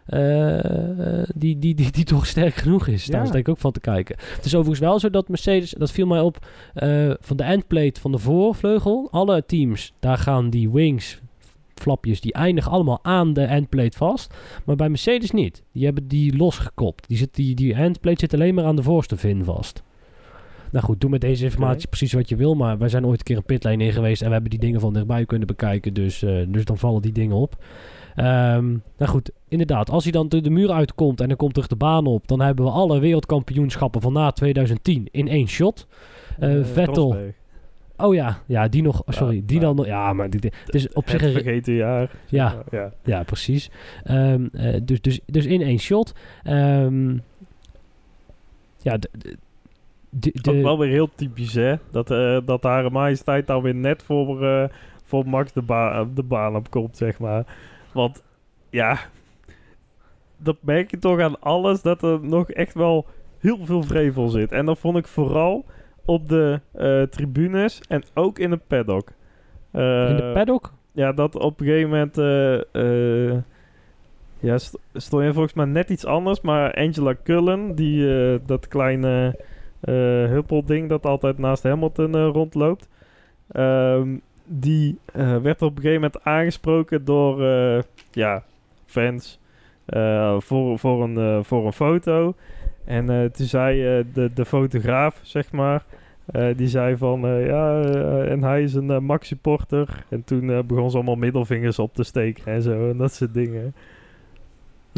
uh, die, die, die, die toch sterk genoeg is. Daar is denk ik ook van te kijken. Het is overigens wel zo dat Mercedes, dat viel mij op, uh, van de endplate van de voorvleugel, alle teams, daar gaan die wings flapjes, die eindigen allemaal aan de endplate vast. Maar bij Mercedes niet. Die hebben die losgekopt. Die, zit, die, die endplate zit alleen maar aan de voorste vin vast. Nou goed, doe met deze informatie precies wat je wil. Maar wij zijn ooit een keer een pitlane in geweest. En we hebben die dingen van dichtbij kunnen bekijken. Dus, uh, dus dan vallen die dingen op. Um, nou goed, inderdaad. Als hij dan de muur uitkomt en dan komt terug de baan op. Dan hebben we alle wereldkampioenschappen van na 2010 in één shot. Uh, Vettel. Oh ja, ja, die nog. Sorry, die dan nog. Ja, maar dit dus op zich. Een vergeten jaar. Ja, ja. ja precies. Um, uh, dus, dus, dus in één shot. Um, ja, de, de, de, Ook wel weer heel typisch, hè? Dat, uh, dat Hare Majesteit dan weer net voor, uh, voor Max de, ba de baan op komt, zeg maar. Want ja, dat merk je toch aan alles dat er nog echt wel heel veel vrevel zit. En dat vond ik vooral op de uh, tribunes en ook in de paddock. Uh, in de paddock? Ja, dat op een gegeven moment... Uh, ja, st stond je volgens mij net iets anders. Maar Angela Cullen, die, dat kleine huppelding dat altijd naast Hamilton rondloopt... Um, die werd op een gegeven moment aangesproken door ja, fans voor, voor, een, voor een foto. En uh, toen zei uh, de, de fotograaf, zeg maar, uh, die zei van, ja, en hij is een Max-supporter. En toen begon ze allemaal middelvingers op te steken en zo, en dat soort dingen.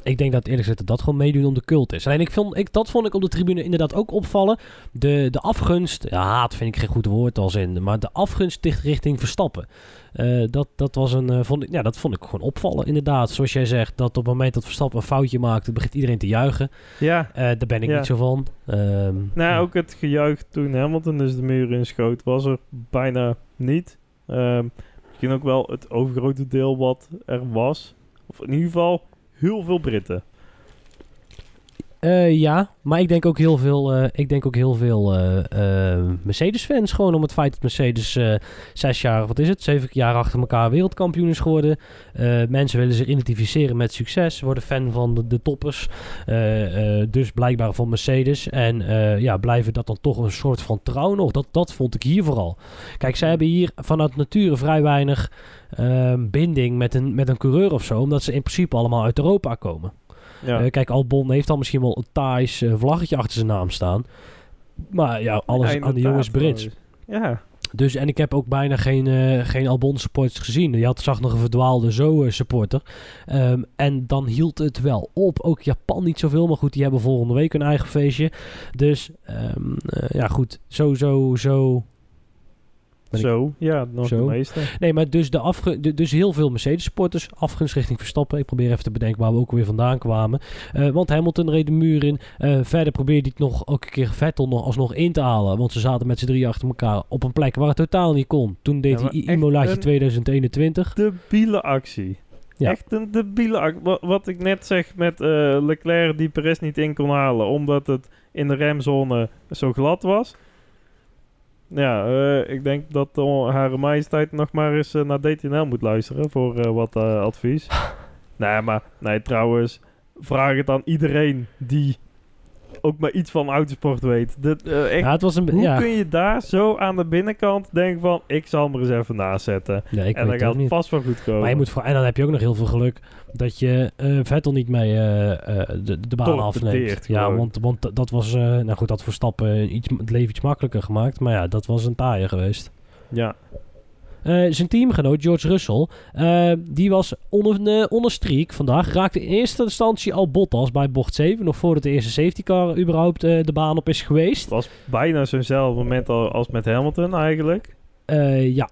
Ik denk dat eerlijk gezegd dat gewoon meedoen om de cult is. Alleen ik vond, ik, dat vond ik op de tribune inderdaad ook opvallen. De, de afgunst, ja, haat vind ik geen goed woord als in, maar de afgunst richting Verstappen. Uh, dat, dat, was een, uh, vond ik, ja, dat vond ik gewoon opvallen inderdaad. Zoals jij zegt, dat op het moment dat Verstappen een foutje maakt, begint iedereen te juigen. Ja. Uh, daar ben ik ja. niet zo van. Um, nou, ja. ook het gejuich toen Hamilton dus de muur inschoot, was er bijna niet. Um, misschien ook wel het overgrote deel wat er was. Of in ieder geval heel veel Britten. Eh, ja, maar ik denk ook heel veel, eh, ik denk ook heel veel eh, Mercedes-fans. Gewoon om het feit dat Mercedes zes jaar, wat is het, zeven jaar achter elkaar wereldkampioen is geworden. Mensen willen zich identificeren met succes, worden fan van de, de toppers. Dus blijkbaar van Mercedes. En ja, blijven dat dan toch een soort van trouw nog. Dat, dat vond ik hier vooral. Kijk, zij hebben hier vanuit nature vrij weinig binding met een, met een coureur of zo. Omdat ze in principe allemaal uit Europa komen. Ja. Eh, kijk, Albon heeft dan misschien wel een Thais eh, vlaggetje achter zijn naam staan. Maar ja, alles aan de jongens Brits. Ja, Dus, en ik heb ook bijna geen, eh, geen Albon supporters gezien. Je had, zag nog een verdwaalde zo eh, supporter. Ehm, en dan hield het wel op. Ook Japan niet zoveel, maar goed, die hebben volgende week hun eigen feestje. Dus ehm, eh, ja, goed, zo, zo, zo. Ik- zo. Ja, nog Zo. de meeste. Nee, maar dus, de afge de- dus heel veel Mercedes-supporters. Afgunst richting Verstappen. Ik probeer even te bedenken waar we ook weer vandaan kwamen. Eh, want Hamilton reed de muur in. Eh, verder probeerde hij het nog elke keer Vettel nog alsnog in te halen. Want ze zaten met z'n drie achter elkaar op een plek waar het totaal niet kon. Toen deed Ja, hij Imolaatje een- 2021. Debiele actie. Ja. Echt een debiele actie. Wat, wat ik net zeg met eh, Leclerc die Perez niet in kon halen. Omdat het in de remzone zo glad was. Ja, eh, ik denk dat uh, Hare Majesteit nog maar eens eh, naar DTNL moet luisteren voor eh, wat advies. nee, maar nee, trouwens, vraag het aan iedereen die ook maar iets van autosport weet. Dit, eh, echt, Ja, het was een... hoe ja, kun je daar zo aan de binnenkant denken van... ik zal hem er eens even naast zetten. ja, en dan gaat het vast wel goed komen. Maar je moet voor, en dan heb je ook nog heel veel geluk dat je eh, Vettel niet mee eh, de, de baan afneemt. Ja, want, want dat was, nou goed, dat voor Stappen iets, het leven iets makkelijker gemaakt. Maar ja, dat was een taaie geweest. Ja, zijn teamgenoot George Russell, eh, die was onder, eh, onder streak vandaag. Raakte in eerste instantie al Bottas bij bocht 7. Nog voordat de eerste safety car überhaupt eh, de baan op is geweest. het was bijna zo'nzelfde moment al als met Hamilton eigenlijk. Eh, ja.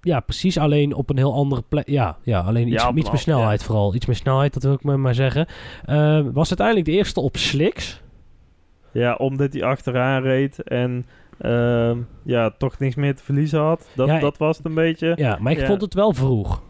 ja, precies. Alleen op een heel andere plek. Ja, ja alleen iets, Ja, meer snelheid vooral. Iets meer snelheid, dat wil ik maar, maar zeggen. Eh, was uiteindelijk de eerste op slicks. Ja, omdat hij achteraan reed en ehm, ja, toch niks meer te verliezen had. Dat, Ja, dat was het een beetje. Ja, maar ik Ja. vond het wel vroeg.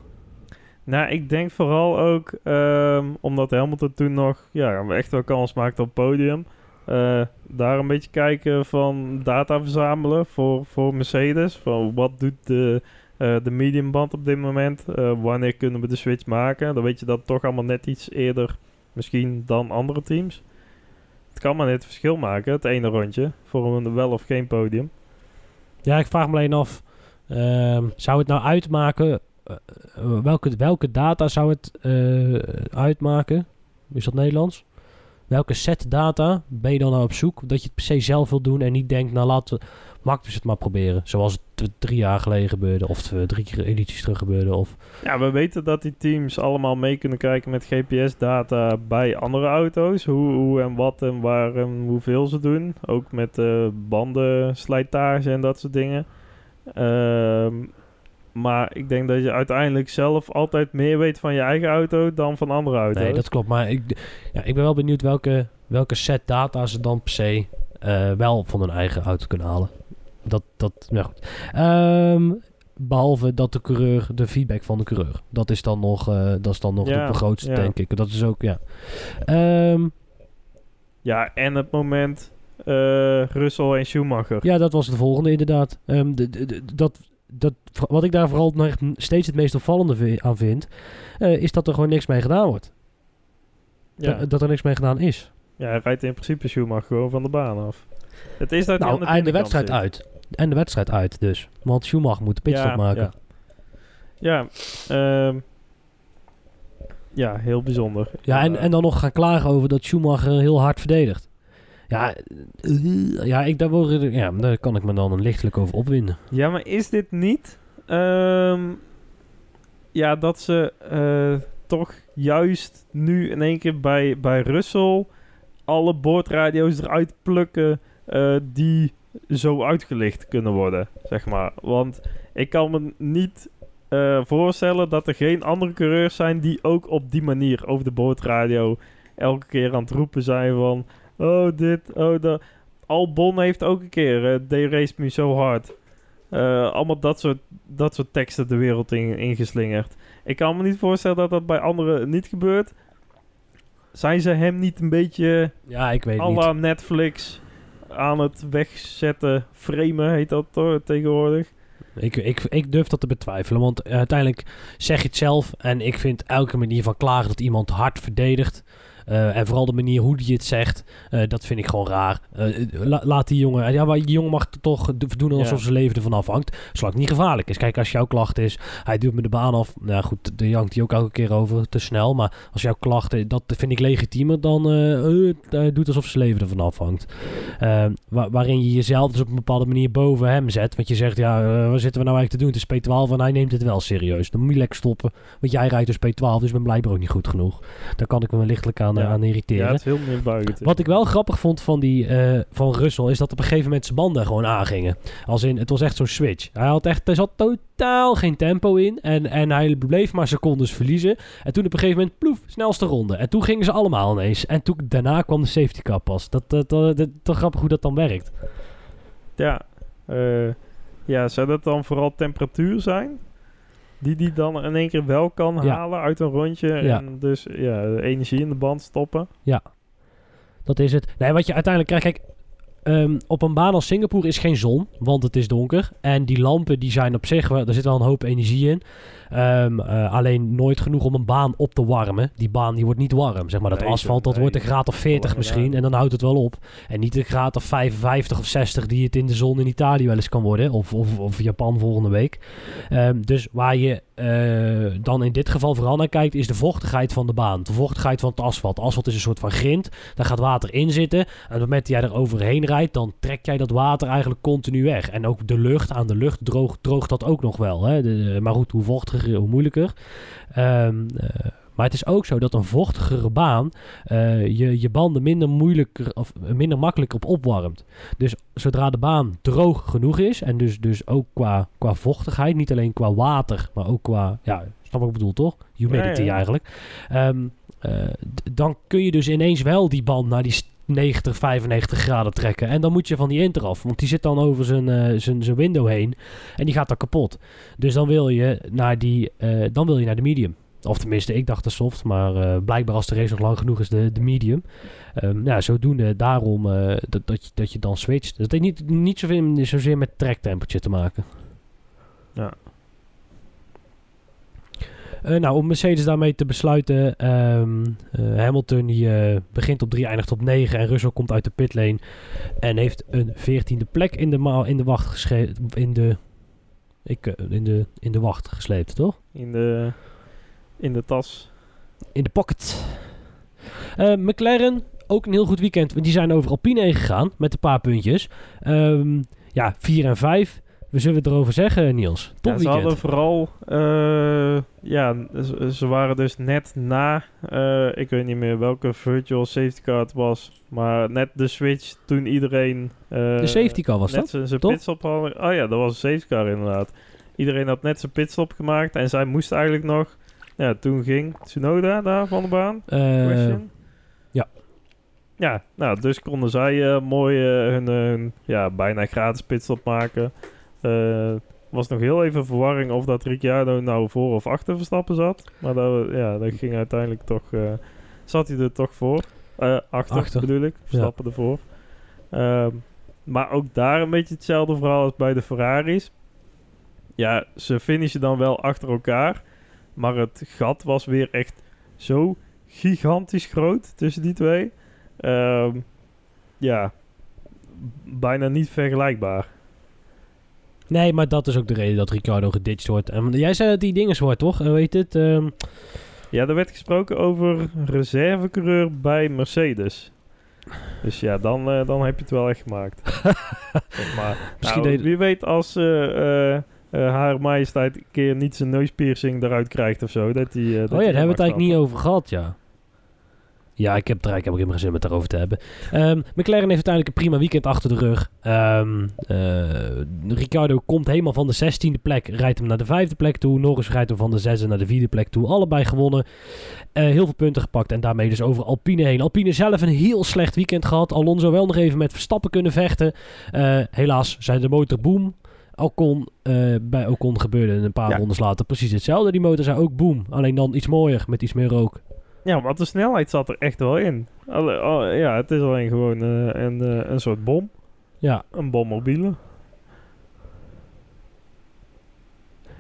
Nou, ik denk vooral ook ehm, omdat Hamilton toen nog ja, echt wel kans maakte op het podium. eh, daar een beetje kijken van data verzamelen voor, voor Mercedes. Van wat doet de, eh de mediumband op dit moment? Eh, wanneer kunnen we de switch maken? Dan weet je dat toch allemaal net iets eerder misschien dan andere teams. Kan maar net verschil maken, het ene rondje, voor een wel of geen podium. Ja, ik vraag me alleen af. ehm, zou het nou uitmaken? eh, eh, welke, welke data zou het eh, uitmaken? Is dat Nederlands? Welke set data ben je dan nou op zoek? Dat je het per se zelf wil doen en niet denkt, nou laten Max het maar proberen. Zoals het drie jaar geleden gebeurde, of drie keer edities terug gebeurde. Of... Ja, we weten dat die teams allemaal mee kunnen kijken met GPS-data bij andere auto's. Hoe, hoe en wat en waar en hoeveel ze doen. Ook met eh banden, slijtage en dat soort dingen. Ehm, maar ik denk dat je uiteindelijk zelf altijd meer weet van je eigen auto dan van andere auto's. Nee, dat klopt. Maar ik, ja, ik ben wel benieuwd welke, welke set data ze dan per se eh, wel van hun eigen auto kunnen halen. Dat, dat, nou goed. Ehm, behalve dat de coureur, de feedback van de coureur. Dat is dan nog, eh, dat is dan nog Ja, de grootste, ja. denk ik. Dat is ook, ja. Ehm, Ja, en het moment eh Russell en Schumacher. ja, dat was de volgende inderdaad. Ehm, de, de- de- dat, dat, wat ik daar vooral nog steeds het meest opvallende aan vind, eh, is dat er gewoon niks mee gedaan wordt. Ja, Dat, dat er niks mee gedaan is. ja, hij rijdt in principe Schumacher gewoon van de baan af. Het is dat Nou, aan de en de binnenkant wedstrijd zit. uit. En de wedstrijd uit dus. Want Schumacher moet de pitstop Ja, maken. Ja, ja, ehm, ja heel bijzonder. Ja, en, Eh, en dan nog gaan klagen over dat Schumacher heel hard verdedigt. Ja, eh, ja, ik, daar, word, ja daar kan ik me dan een lichtelijk over opwinden. Ja, maar is dit niet... ehm, ja, dat ze eh, toch juist nu in één keer bij, bij Russell... alle boordradio's eruit plukken die zo uitgelicht kunnen worden, zeg maar. Want ik kan me niet eh, voorstellen dat er geen andere coureurs zijn... die ook op die manier over de boordradio elke keer aan het roepen zijn van... Oh, dit, oh, dat... Albon heeft ook een keer... eh they raced me so hard. Eh, allemaal dat soort, dat soort teksten de wereld in, ingeslingerd. Ik kan me niet voorstellen dat dat bij anderen niet gebeurt. zijn ze hem niet een beetje Ja, ik weet niet. Netflix aan het wegzetten, framen heet dat toch tegenwoordig? Ik, ik, ik durf dat te betwijfelen, want uiteindelijk zeg je het zelf. En ik vind elke manier van klagen dat iemand hard verdedigt. Eh, en vooral de manier hoe die het zegt, eh, dat vind ik gewoon raar. Eh, la- laat die jongen, ja, maar die jongen mag toch do- doen alsof Ja. zijn leven ervan afhangt. Zolang het niet gevaarlijk is. Kijk, als jouw klacht is, hij duwt me de baan af. Nou goed, daar jankt hij ook elke keer over, te snel. Maar als jouw klacht, dat vind ik legitiemer dan hij doet alsof zijn leven ervan afhangt. Eh, wa- waarin je jezelf dus op een bepaalde manier boven hem zet. Want je zegt, ja, wat zitten we nou eigenlijk te doen? Het is P12 en hij neemt het wel serieus. Dan moet je lekker stoppen. Want jij rijdt dus P12, dus ik ben blijkbaar ook niet goed genoeg. Daar kan ik me lichtelijk aan, Ja. aan irriteren. Ja, het is heel neerbuigend. Wat ik wel grappig vond van, die, eh, van Russell is dat op een gegeven moment zijn banden gewoon aangingen. Als in, het was echt zo'n switch. Hij had echt, er zat totaal geen tempo in. En, en hij bleef maar secondes verliezen. En toen op een gegeven moment, ploef, snelste ronde. En toen gingen ze allemaal ineens. En toen, daarna kwam de safety car pas. Dat, dat, dat, dat, toch grappig hoe dat dan werkt. Ja, eh, ja, zou dat dan vooral temperatuur zijn? Die die dan in één keer wel kan Ja. halen uit een rondje. Ja. En dus ja, de energie in de band stoppen. Dat is het. Nee, wat je uiteindelijk krijgt, kijk, ehm, op een baan als Singapore is geen zon, want het is donker. En die lampen die zijn op zich, wel- er zit wel een hoop energie in. Ehm, eh, alleen nooit genoeg om een baan op te warmen. Die baan die wordt niet warm. Zeg maar dat Nee, asfalt, dat nee. wordt een graad of 40 Warm misschien. En dan houdt het wel op. En niet een graad of 55 of 60 die het in de zon in Italië wel eens kan worden. Of, of, of Japan volgende week. Ehm, dus waar je eh, dan in dit geval vooral naar kijkt, is de vochtigheid van de baan. De vochtigheid van het asfalt. Asfalt is een soort van grind. Daar gaat water in zitten. En op het moment dat jij er overheen rijdt, dan trek jij dat water eigenlijk continu weg. En ook de lucht, aan de lucht droogt, dat ook nog wel. Hè? De- maar goed, hoe vochtiger, hoe moeilijker. Ehm, eh, maar het is ook zo dat een vochtigere baan eh, je, je banden minder moeilijker of minder makkelijk op opwarmt. Dus zodra de baan droog genoeg is, en dus, dus ook qua, qua vochtigheid, niet alleen qua water, maar ook qua, ja, snap wat ik bedoel toch? Humidity Ja, ja. eigenlijk. Ehm, eh, dan kun je dus ineens wel die band naar die 90, 95 graden trekken. En dan moet je van die inter af, want die zit dan over zijn, eh, zijn, zijn window heen en die gaat dan kapot. Dus dan wil je naar die, eh, dan wil je naar de medium. Of tenminste, ik dacht de soft, maar eh, blijkbaar als de race nog lang genoeg is, de, de medium. Ehm ja, zodoende daarom dat, dat, je, dat je dan switcht. Dus dat heeft niet, niet zozeer met track temperature te maken. Ja. Eh, nou, om Mercedes daarmee te besluiten. ehm, eh, Hamilton die, eh, begint op 3, eindigt op 9. En Russell komt uit de pitlane. En heeft een 14e plek in de, ma- in de wacht gesleept. In de, ik, in, de, in de wacht gesleept, toch? In de, in de tas. In de pocket. McLaren, ook een heel goed weekend. Want die zijn over Alpine heen gegaan met een paar puntjes. Ehm, ja, 4 en 5. We zullen het erover zeggen, Niels. Top Ja, ze weekend. hadden vooral... eh, ja, ze, ze waren dus net na... eh, ik weet niet meer welke virtual safety car het was. Maar net de switch toen iedereen... eh, de safety car was net dat? zijn- pitstop hadden. Oh ja, dat was een safety car inderdaad. Iedereen had net zijn pitstop gemaakt. En zij moest eigenlijk nog... Ja, toen ging Tsunoda daar van de baan. Ja. Ja, nou, dus konden zij mooi hun, hun ja, bijna gratis pitstop maken. Eh was nog heel even verwarring of dat Ricciardo nou voor of achter Verstappen zat. Maar dat, ja, dat ging uiteindelijk toch... eh, zat hij er toch voor. Eh, achter, Achter. bedoel ik. Verstappen ervoor. Ehm, maar ook daar een beetje hetzelfde verhaal als bij de Ferraris. Ja, ze finishen dan wel achter elkaar. Maar het gat was weer echt zo gigantisch groot tussen die twee. Ehm, ja, bijna niet vergelijkbaar. Nee, maar dat is ook de reden dat Ricardo geditcht wordt. En jij zei dat die dingen wordt, toch? Weet het? ehm, Ja, er werd gesproken over reservecoureur bij Mercedes. Dus ja, dan, eh, dan heb je het wel echt gemaakt. Zeg maar. Misschien Nou, Wie weet als eh, eh, haar majesteit een keer niet zijn neuspiercing eruit krijgt of zo. Dat die, dat oh ja, daar hebben we het eigenlijk niet over gehad, ja. Ja, ik heb, er, ook helemaal geen zin om het daarover te hebben. Ehm, McLaren heeft uiteindelijk een prima weekend achter de rug. Ehm eh, Ricardo komt helemaal van de 16e plek, rijdt hem naar de vijfde plek toe. Norris rijdt hem van de zesde naar de vierde plek toe. Allebei gewonnen. Eh, heel veel punten gepakt en daarmee dus over Alpine heen. Alpine zelf een heel slecht weekend gehad. Alonso wel nog even met Verstappen kunnen vechten. Eh, helaas zijn de motor boom. Eh, bij Ocon gebeurde een paar Ja. rondes later precies hetzelfde. Die motor zei ook boom, alleen dan iets mooier met iets meer rook. Ja, want de snelheid zat er echt wel in. Alle, oh, ja, het is alleen gewoon eh, een, eh, een soort bom. Ja, Een bommobiele.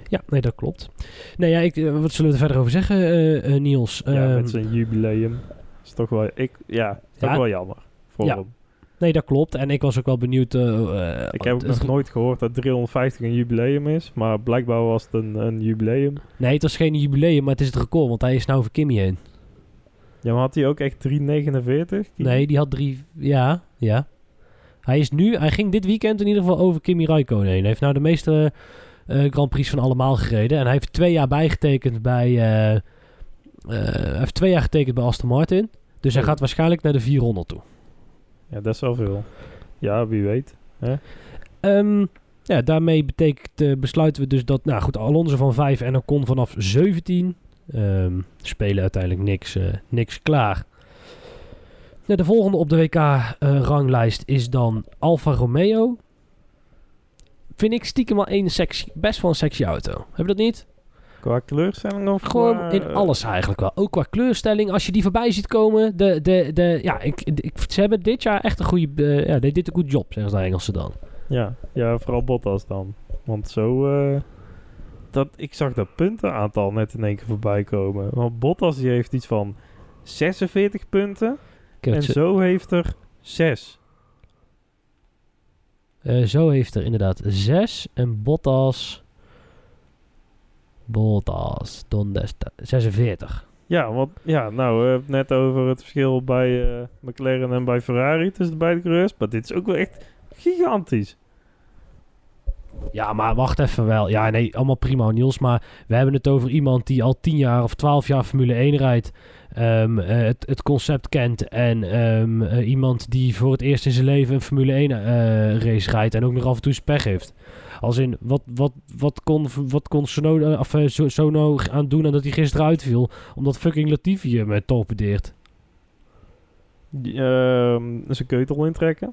ja, nee, dat klopt. Nee, ja, ik, eh, wat zullen we er verder over zeggen, Niels? ja, Ehm, met zijn jubileum. Is toch wel, ik, ja, is toch wel jammer voor Ja. hem. nee, dat klopt. En ik was ook wel benieuwd... Ik heb ook nog nooit gehoord dat 350 een jubileum is. Maar blijkbaar was het een, een jubileum. Nee, het was geen jubileum, maar het is het record, want hij is nou over Kimmy heen. Ja, maar had hij ook echt 349? Nee, die had drie... Ja, ja. Hij is nu... Hij ging dit weekend in ieder geval over Kimi Räikkönen heen. Hij heeft nou de meeste eh, Grand Prix van allemaal gereden. En hij heeft twee jaar bijgetekend bij... eh, eh, hij heeft twee jaar getekend bij Aston Martin. Dus hij gaat waarschijnlijk naar de 400 toe. Ja, dat is wel veel. Ja, wie weet. Ehm, ja, daarmee betekent, besluiten we dus dat... Nou goed, Alonso van 5 en Ocon vanaf 17. Ehm, spelen uiteindelijk niks, eh, niks klaar. De volgende op de WK-ranglijst is dan Alfa Romeo. Vind ik stiekem wel een sexy, best wel een sexy auto. Heb je dat niet? Qua kleurstelling of Gewoon qua, in eh, alles eigenlijk wel. Ook qua kleurstelling. Als je die voorbij ziet komen. De, de, de, ja, ik, ik, ze hebben dit jaar echt een goede... eh, ja, they did a good job, zeggen ze de Engelsen dan. Ja, ja, vooral Bottas dan. Want zo... dat, ik zag dat puntenaantal net in één keer voorbij komen. Want Bottas die heeft iets van 46 punten. En zo, heeft er 6. eh, zo heeft er inderdaad 6. En Bottas... Bottas. Donde está? 46. Ja, want ja, nou, we hebben het net over het verschil bij eh, McLaren en bij Ferrari tussen de beide coureurs. Maar dit is ook wel echt gigantisch. Ja, maar wacht even wel. Ja, nee, allemaal prima, Niels. Maar we hebben het over iemand die al 10 jaar of 12 jaar Formule 1 rijdt. ehm, eh, het, het concept kent. En ehm, eh, iemand die voor het eerst in zijn leven een Formule 1 eh, race rijdt. En ook nog af en toe zijn heeft. Als in, wat, wat, wat kon, wat kon Sono, of, Sono aan doen en dat hij gisteren uitviel? Omdat fucking Latifi hem uh, torpedeert. Ehm, zijn keutel intrekken.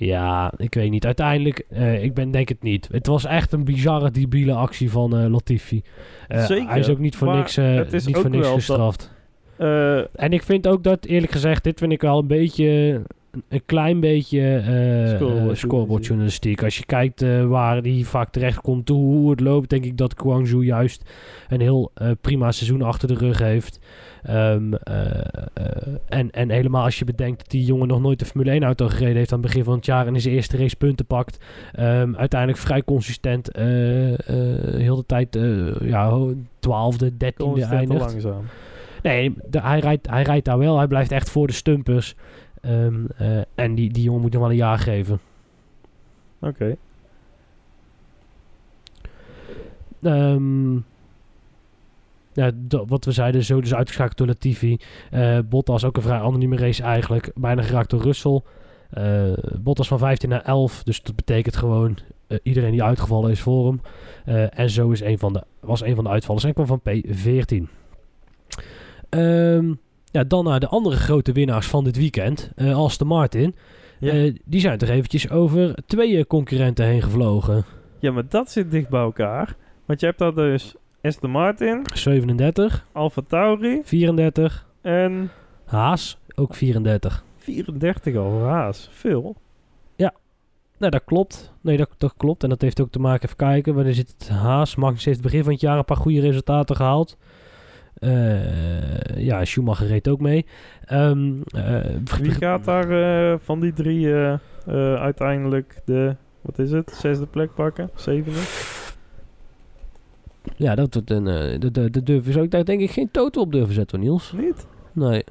Ja, ik weet niet. Uiteindelijk, eh, ik ben denk het niet. Het was echt een bizarre, debiele actie van eh, Latifi. Eh, Zeker, Hij is ook niet voor niks, niet voor niks dat- gestraft. En ik vind ook dat, eerlijk gezegd, dit vind ik wel een beetje... Een klein beetje eh Scoreboard eh, scoreboardjournalistiek. Als je kijkt eh, waar die vaak terecht komt, hoe, hoe het loopt, denk ik dat Guangzhou juist een heel prima seizoen achter de rug heeft. Ehm, eh, eh, en, en helemaal als je bedenkt dat die jongen nog nooit de Formule 1 auto gereden heeft aan het begin van het jaar en in zijn eerste race punten pakt. Ehm, uiteindelijk vrij consistent heel de tijd ja, ho- twaalfde, dertiende constant te eindigt. langzaam. Nee, de- hij, rijdt, hij rijdt daar wel. Hij blijft echt voor de stumpers. Ehm, eh, en die, die jongen moet nog wel een jaar geven. Oké. Ehm, ja, wat we zeiden, zo dus uitgeschakeld door Latifi. Eh Bottas ook een vrij anonieme race eigenlijk. Bijna geraakt door Russell. Eh, Bottas van 15 naar 11. Dus dat betekent gewoon iedereen die uitgevallen is voor hem. En zo is een van de, was een van de uitvallers en kwam van P14. Ehm, ja, dan naar de andere grote winnaars van dit weekend. eh Aston Martin. Ja. Eh, die zijn toch eventjes over twee concurrenten heen gevlogen. ja, maar dat zit dicht bij elkaar. Want je hebt daar dus Aston Martin, 37, Alfa Tauri 34, en Haas ook 34. 34 al Haas. Veel. Nou, dat klopt. Nee, dat, dat klopt. En dat heeft ook te maken, even kijken, wanneer zit het Haas? Magnus heeft begin van het jaar een paar goede resultaten gehaald. Eh, ja, Schumacher reed ook mee. Ehm, eh, Wie gaat daar eh, van die drie uiteindelijk de, wat is het, zesde plek pakken? Zevende? Ja, dat, dat, een, dat, dat, dat durven ze ook daar denk ik geen toto op durven zetten, Niels. Niet? Nee.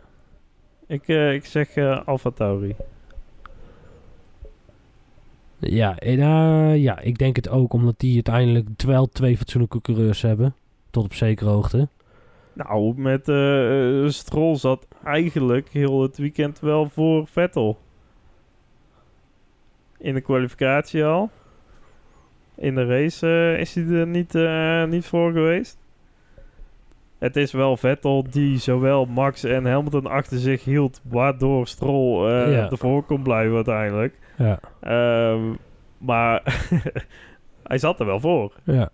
Ik, ik zeg Alfa Tauri. Ja, en, ja, ik denk het ook omdat die uiteindelijk wel twee fatsoenlijke coureurs hebben. Tot op zekere hoogte. Nou, met eh, Stroll zat eigenlijk heel het weekend wel voor Vettel. In de kwalificatie al. In de race eh, is hij er niet, niet voor geweest. Het is wel Vettel die zowel Max en Hamilton achter zich hield, waardoor Stroll Ja. ervoor kon blijven uiteindelijk. Ja. Ehm, maar hij zat er wel voor. Ja.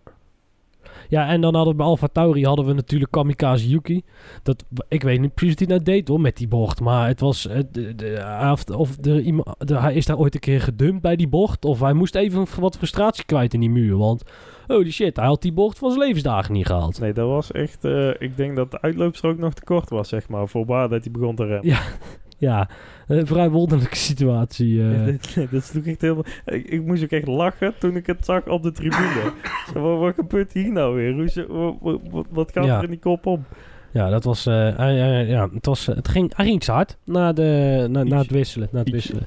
Ja, en dan hadden we bij Alfa Tauri hadden we natuurlijk Kamikaze Yuki. Dat, ik weet niet precies wat hij nou deed hoor met die bocht. Maar het was. eh, de, of de- hij is daar ooit een keer gedumpt bij die bocht. Of hij moest even wat frustratie kwijt in die muur. Want holy shit, hij had die bocht van zijn levensdagen niet gehaald. Nee, dat was echt... eh, ik denk dat de uitloopstrook nog te kort was, zeg maar. Voorbaar dat hij begon te remmen. Ja. Ja, een vrij wonderlijke situatie. eh. dit sloeg echt helemaal... Ik, ik moest ook echt lachen toen ik het zag op de tribune. Wat, wat gebeurt hier nou weer? Hoe, wat, wat, wat- wat gaat Ja. er in die kop om? Ja, dat was, eh, hij- ja, het, was, het, ging, hij ging hard na, de, na, na het wisselen. Na het wisselen.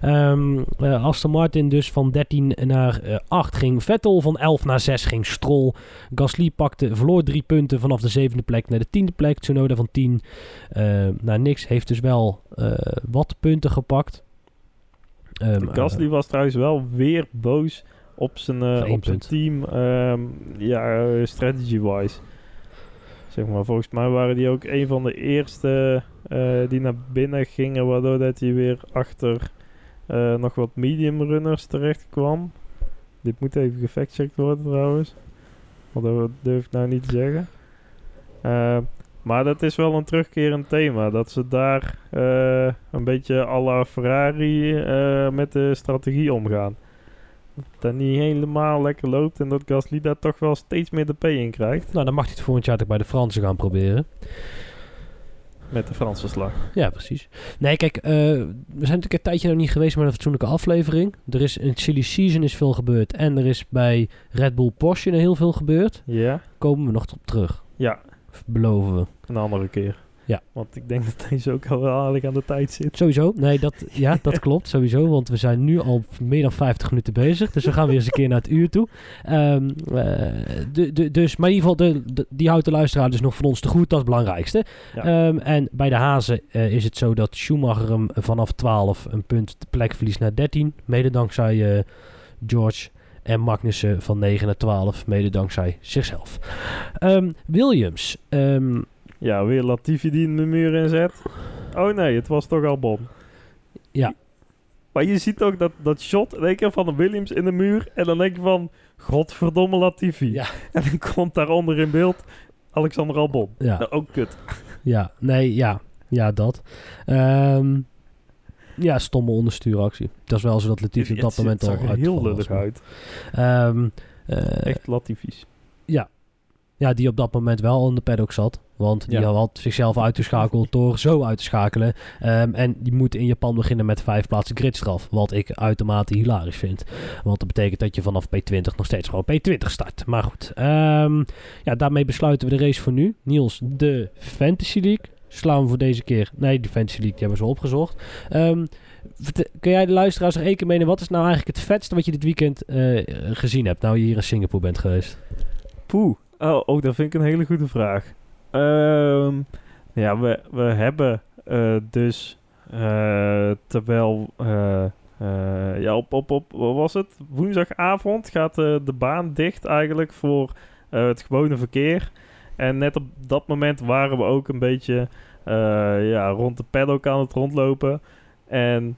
Eh, Aston Martin dus van 13 naar eh 8 ging Vettel, van 11 naar 6 ging Stroll. Gasly pakte, verloor drie punten vanaf de zevende plek naar de tiende plek. Tsunoda van 10 eh, naar niks. Heeft dus wel eh, wat punten gepakt. Ehm, Gasly was trouwens wel weer boos op zijn, eh, op zijn punt. team. ehm, ja, eh, strategy-wise. Zeg maar, volgens mij waren die ook een van de eerste eh, die naar binnen gingen, waardoor dat hij weer achter eh, nog wat medium runners terecht kwam. Dit moet even gefactcheckt worden trouwens. Want dat durf ik nou niet te zeggen. Eh, maar dat is wel een terugkerend thema. Dat ze daar eh, een beetje à la Ferrari met de strategie omgaan. Dat dat niet helemaal lekker loopt en dat Gasly daar toch wel steeds meer de P in krijgt. nou, dan mag hij het volgend jaar toch bij de Fransen gaan proberen. Met de Franse slag. Ja, precies. Nee, kijk, eh, we zijn natuurlijk een tijdje nog niet geweest met een fatsoenlijke aflevering. Er is in Silly Season is veel gebeurd. En er is bij Red Bull Porsche heel veel gebeurd. Ja? Komen we nog op terug. Ja, Beloven we. een andere keer. Ja. Want ik denk dat deze ook al wel aardig aan de tijd zit. Sowieso. Nee, dat, ja, dat klopt. Sowieso. Want we zijn nu al meer dan 50 minuten bezig. Dus we gaan weer eens een keer naar het uur toe. Ehm, eh, de, de, dus, maar in ieder geval, de, de- die houdt de luisteraar dus nog van ons te goed. Dat is het belangrijkste. Ja. Ehm, en bij de Hazen eh, is het zo dat Schumacher hem vanaf 12 een punt de plek verliest naar 13. Mede dankzij eh, George. En Magnussen van 9 naar 12. Mede dankzij zichzelf. Ehm, Williams. Ja, weer Latifi die in de muur inzet. Oh nee, het was toch Albon. Ja. Maar je ziet ook dat, dat shot in één keer van de Williams in de muur. En dan denk je van, godverdomme Latifi. Ja. En dan komt daaronder in beeld Alexander Albon. ja. Nou, ook kut. Ja, nee, ja. Ja, dat. Ehm, ja, stomme onderstuuractie. Dat is wel zo dat Latifi op dat het moment al uitgevallen heel was, lullig maar- uit. Ehm, eh, Echt Latifi's. ja, die op dat moment wel in de paddock zat. Want die Ja. had zichzelf uitgeschakeld door zo uit te schakelen. Ehm, en die moet in Japan beginnen met vijf plaatsen gridstraf. Wat ik uitermate hilarisch vind. Want dat betekent dat je vanaf P20 nog steeds gewoon P20 start. Maar goed. ehm, ja, daarmee besluiten we de race voor nu. Niels, de Fantasy League. Slaan we voor deze keer. Nee, die Fantasy League die hebben we zo opgezocht. Ehm, kun jij de luisteraars nog één keer meenemen? Wat is nou eigenlijk het vetste wat je dit weekend eh, gezien hebt? Nou, je hier in Singapore bent geweest. Poeh. Oh, oh, dat vind ik een hele goede vraag. Ehm, ja, we, we hebben eh, dus eh, terwijl eh, ja, op, op, op wat was het? Woensdagavond gaat de baan dicht eigenlijk voor het gewone verkeer. En net op dat moment waren we ook een beetje ja, rond de paddock aan het rondlopen. En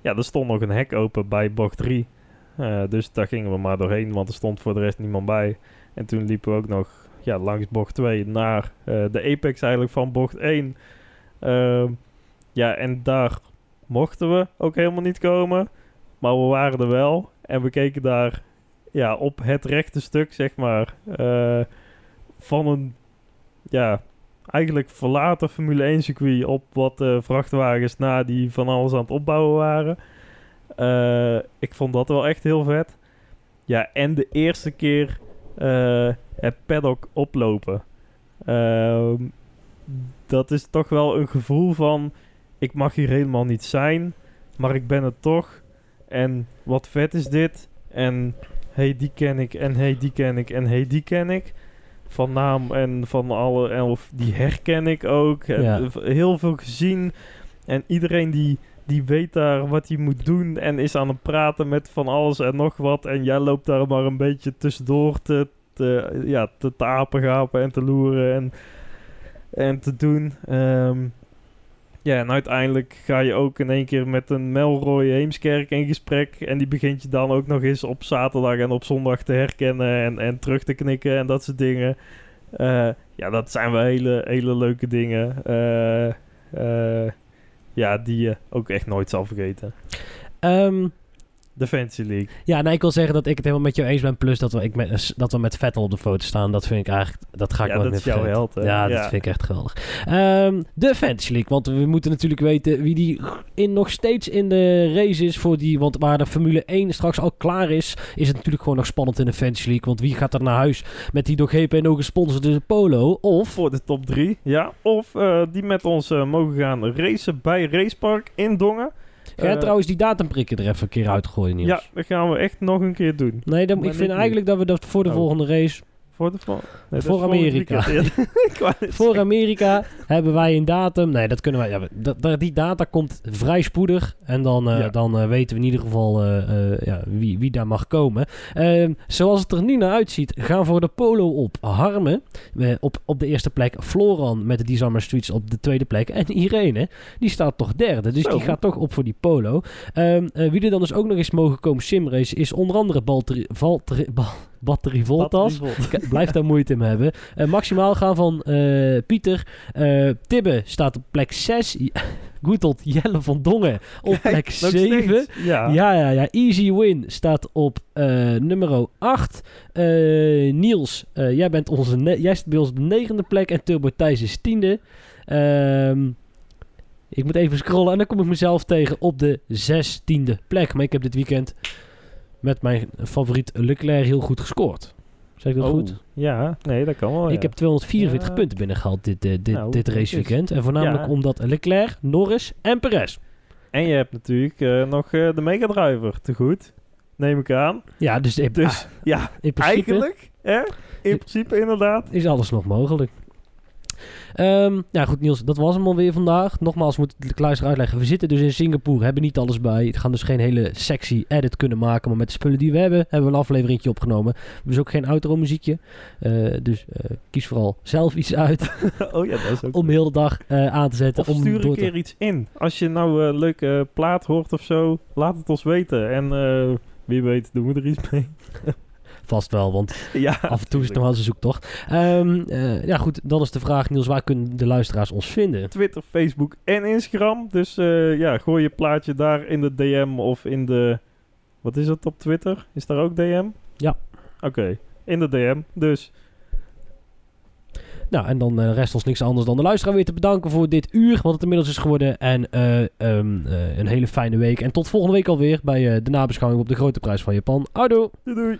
ja, er stond nog een hek open bij bocht 3. Eh, dus daar gingen we maar doorheen, want er stond voor de rest niemand bij. En toen liepen we ook nog ja, langs bocht 2 naar eh, de apex eigenlijk van bocht 1. Ehm, ja, en daar mochten we ook helemaal niet komen. Maar we waren er wel. En we keken daar ja, op het rechte stuk, zeg maar, eh, van een ja, eigenlijk verlaten Formule 1 circuit op wat eh, vrachtwagens na die van alles aan het opbouwen waren. Ik vond dat wel echt heel vet. Ja, en de eerste keer het paddock oplopen. Ehm, dat is toch wel een gevoel van... Ik mag hier helemaal niet zijn, maar ik ben het toch. En wat vet is dit? En hey, die ken ik. En hey, die ken ik. En hey, die ken ik. Van naam en van alle... En of die herken ik ook. Ja. Heel veel gezien. En iedereen die, die weet daar wat hij moet doen. En is aan het praten met van alles en nog wat. En jij loopt daar maar een beetje tussendoor te, te, ja, te, apengapen en te loeren. En, en te doen. Ehm, Ja, en uiteindelijk ga je ook in één keer met een Melroy Heemskerk in gesprek. En die begint je dan ook nog eens op zaterdag en op zondag te herkennen en, en terug te knikken en dat soort dingen. Eh, ja, dat zijn wel hele, hele leuke dingen. Eh, ja, die je ook echt nooit zal vergeten. Ehm, De Fantasy League. ja, nee, ik wil zeggen dat ik het helemaal met jou eens ben. Plus dat we, ik met, dat we met Vettel op de foto staan. Dat vind ik eigenlijk... Dat ga ik Ja, nooit dat is jouw held? Ja, dat vind ik echt geweldig. Ehm, de Fantasy League. Want we moeten natuurlijk weten wie die in, nog steeds in de race is. Voor die, want waar de Formule 1 straks al klaar is... is het natuurlijk gewoon nog spannend in de Fantasy League. Want wie gaat er naar huis met die door GPNO gesponsorde Polo? Of... Voor de top 3, ja. Of eh, die met ons eh, mogen gaan racen bij Racepark in Dongen. Ga jij Eh, trouwens die datumprikken er even een keer uitgooien, Niels? Ja, dat gaan we echt nog een keer doen. Nee, dan, ik vind eigenlijk dat we dat voor de Oh. volgende race... Voor de vol- nee, Voor Amerika. Voor. Amerika hebben wij een datum. Nee, dat kunnen wij. Ja, dat, die data komt vrij spoedig. En dan, eh, Ja. dan eh, weten we in ieder geval eh, ja, wie, wie daar mag komen. Ehm, zoals het er nu naar uitziet, gaan voor de polo op Harmen. op, op de eerste plek. Floran met de Designer Streets op de tweede plek. En Irene, die staat toch derde. Dus Zo. die gaat toch op voor die polo. Ehm, eh, wie er dan dus ook nog eens mogen komen simrace is onder andere Valteri, Bal, Battery Voltas. Blijf daar moeite mee hebben. Eh, maximaal gaan van eh, Pieter. Eh, Tibbe staat op plek 6. Goedelt Jelle van Dongen op plek Nog 7. steeds. Ja. Ja, ja, ja. Easy Win staat op nummer 8. Eh, Niels, jij, bent onze jij staat bij ons op de negende plek. En Turbo Thijs is tiende. Ehm, ik moet even scrollen en dan kom ik mezelf tegen op de zestiende plek. Maar ik heb dit weekend met mijn favoriet Leclerc heel goed gescoord. Zeg ik dat Oh, goed? Ja, nee, dat kan wel. Ik ja. heb 244 Ja. punten binnengehaald dit, eh, dit, Nou, dit raceweekend. En voornamelijk Ja. omdat Leclerc, Norris en Perez. En je hebt natuurlijk eh, nog eh, de Mega Driver te goed. Neem ik aan. Ja, dus, in, Dus ah, ja, in principe eigenlijk, hè? In principe inderdaad. is alles nog mogelijk. Ehm, ja, goed Niels, dat was hem alweer vandaag. Nogmaals, moet ik de luisteraar uitleggen. We zitten dus in Singapore, hebben niet alles bij. We gaan dus geen hele sexy edit kunnen maken. Maar met de spullen die we hebben, hebben we een afleveringetje opgenomen. We hebben dus ook geen outro muziekje. Eh, dus eh, kies vooral zelf iets uit oh ja, dat is ook... om de hele dag eh, aan te zetten. Of om stuur een te- keer iets in. Als je nou een leuke plaat hoort of zo, laat het ons weten. En wie weet doen we er iets mee. Vast wel, want ja, af en toe is het nog wel eens een zoektocht. Ehm, eh, ja goed, dan is de vraag Niels, waar kunnen de luisteraars ons vinden? Twitter, Facebook en Instagram. Dus eh, ja, gooi je plaatje daar in de DM of in de... Wat is het op Twitter? Is daar ook DM? Ja. Oké, in de DM. Dus Nou, en dan eh, rest ons niks anders dan de luisteraar weer te bedanken voor dit uur, wat het inmiddels is geworden. En eh, ehm, eh, een hele fijne week. En tot volgende week alweer bij de nabeschouwing op de Grote Prijs van Japan. Houdoe! doei doei.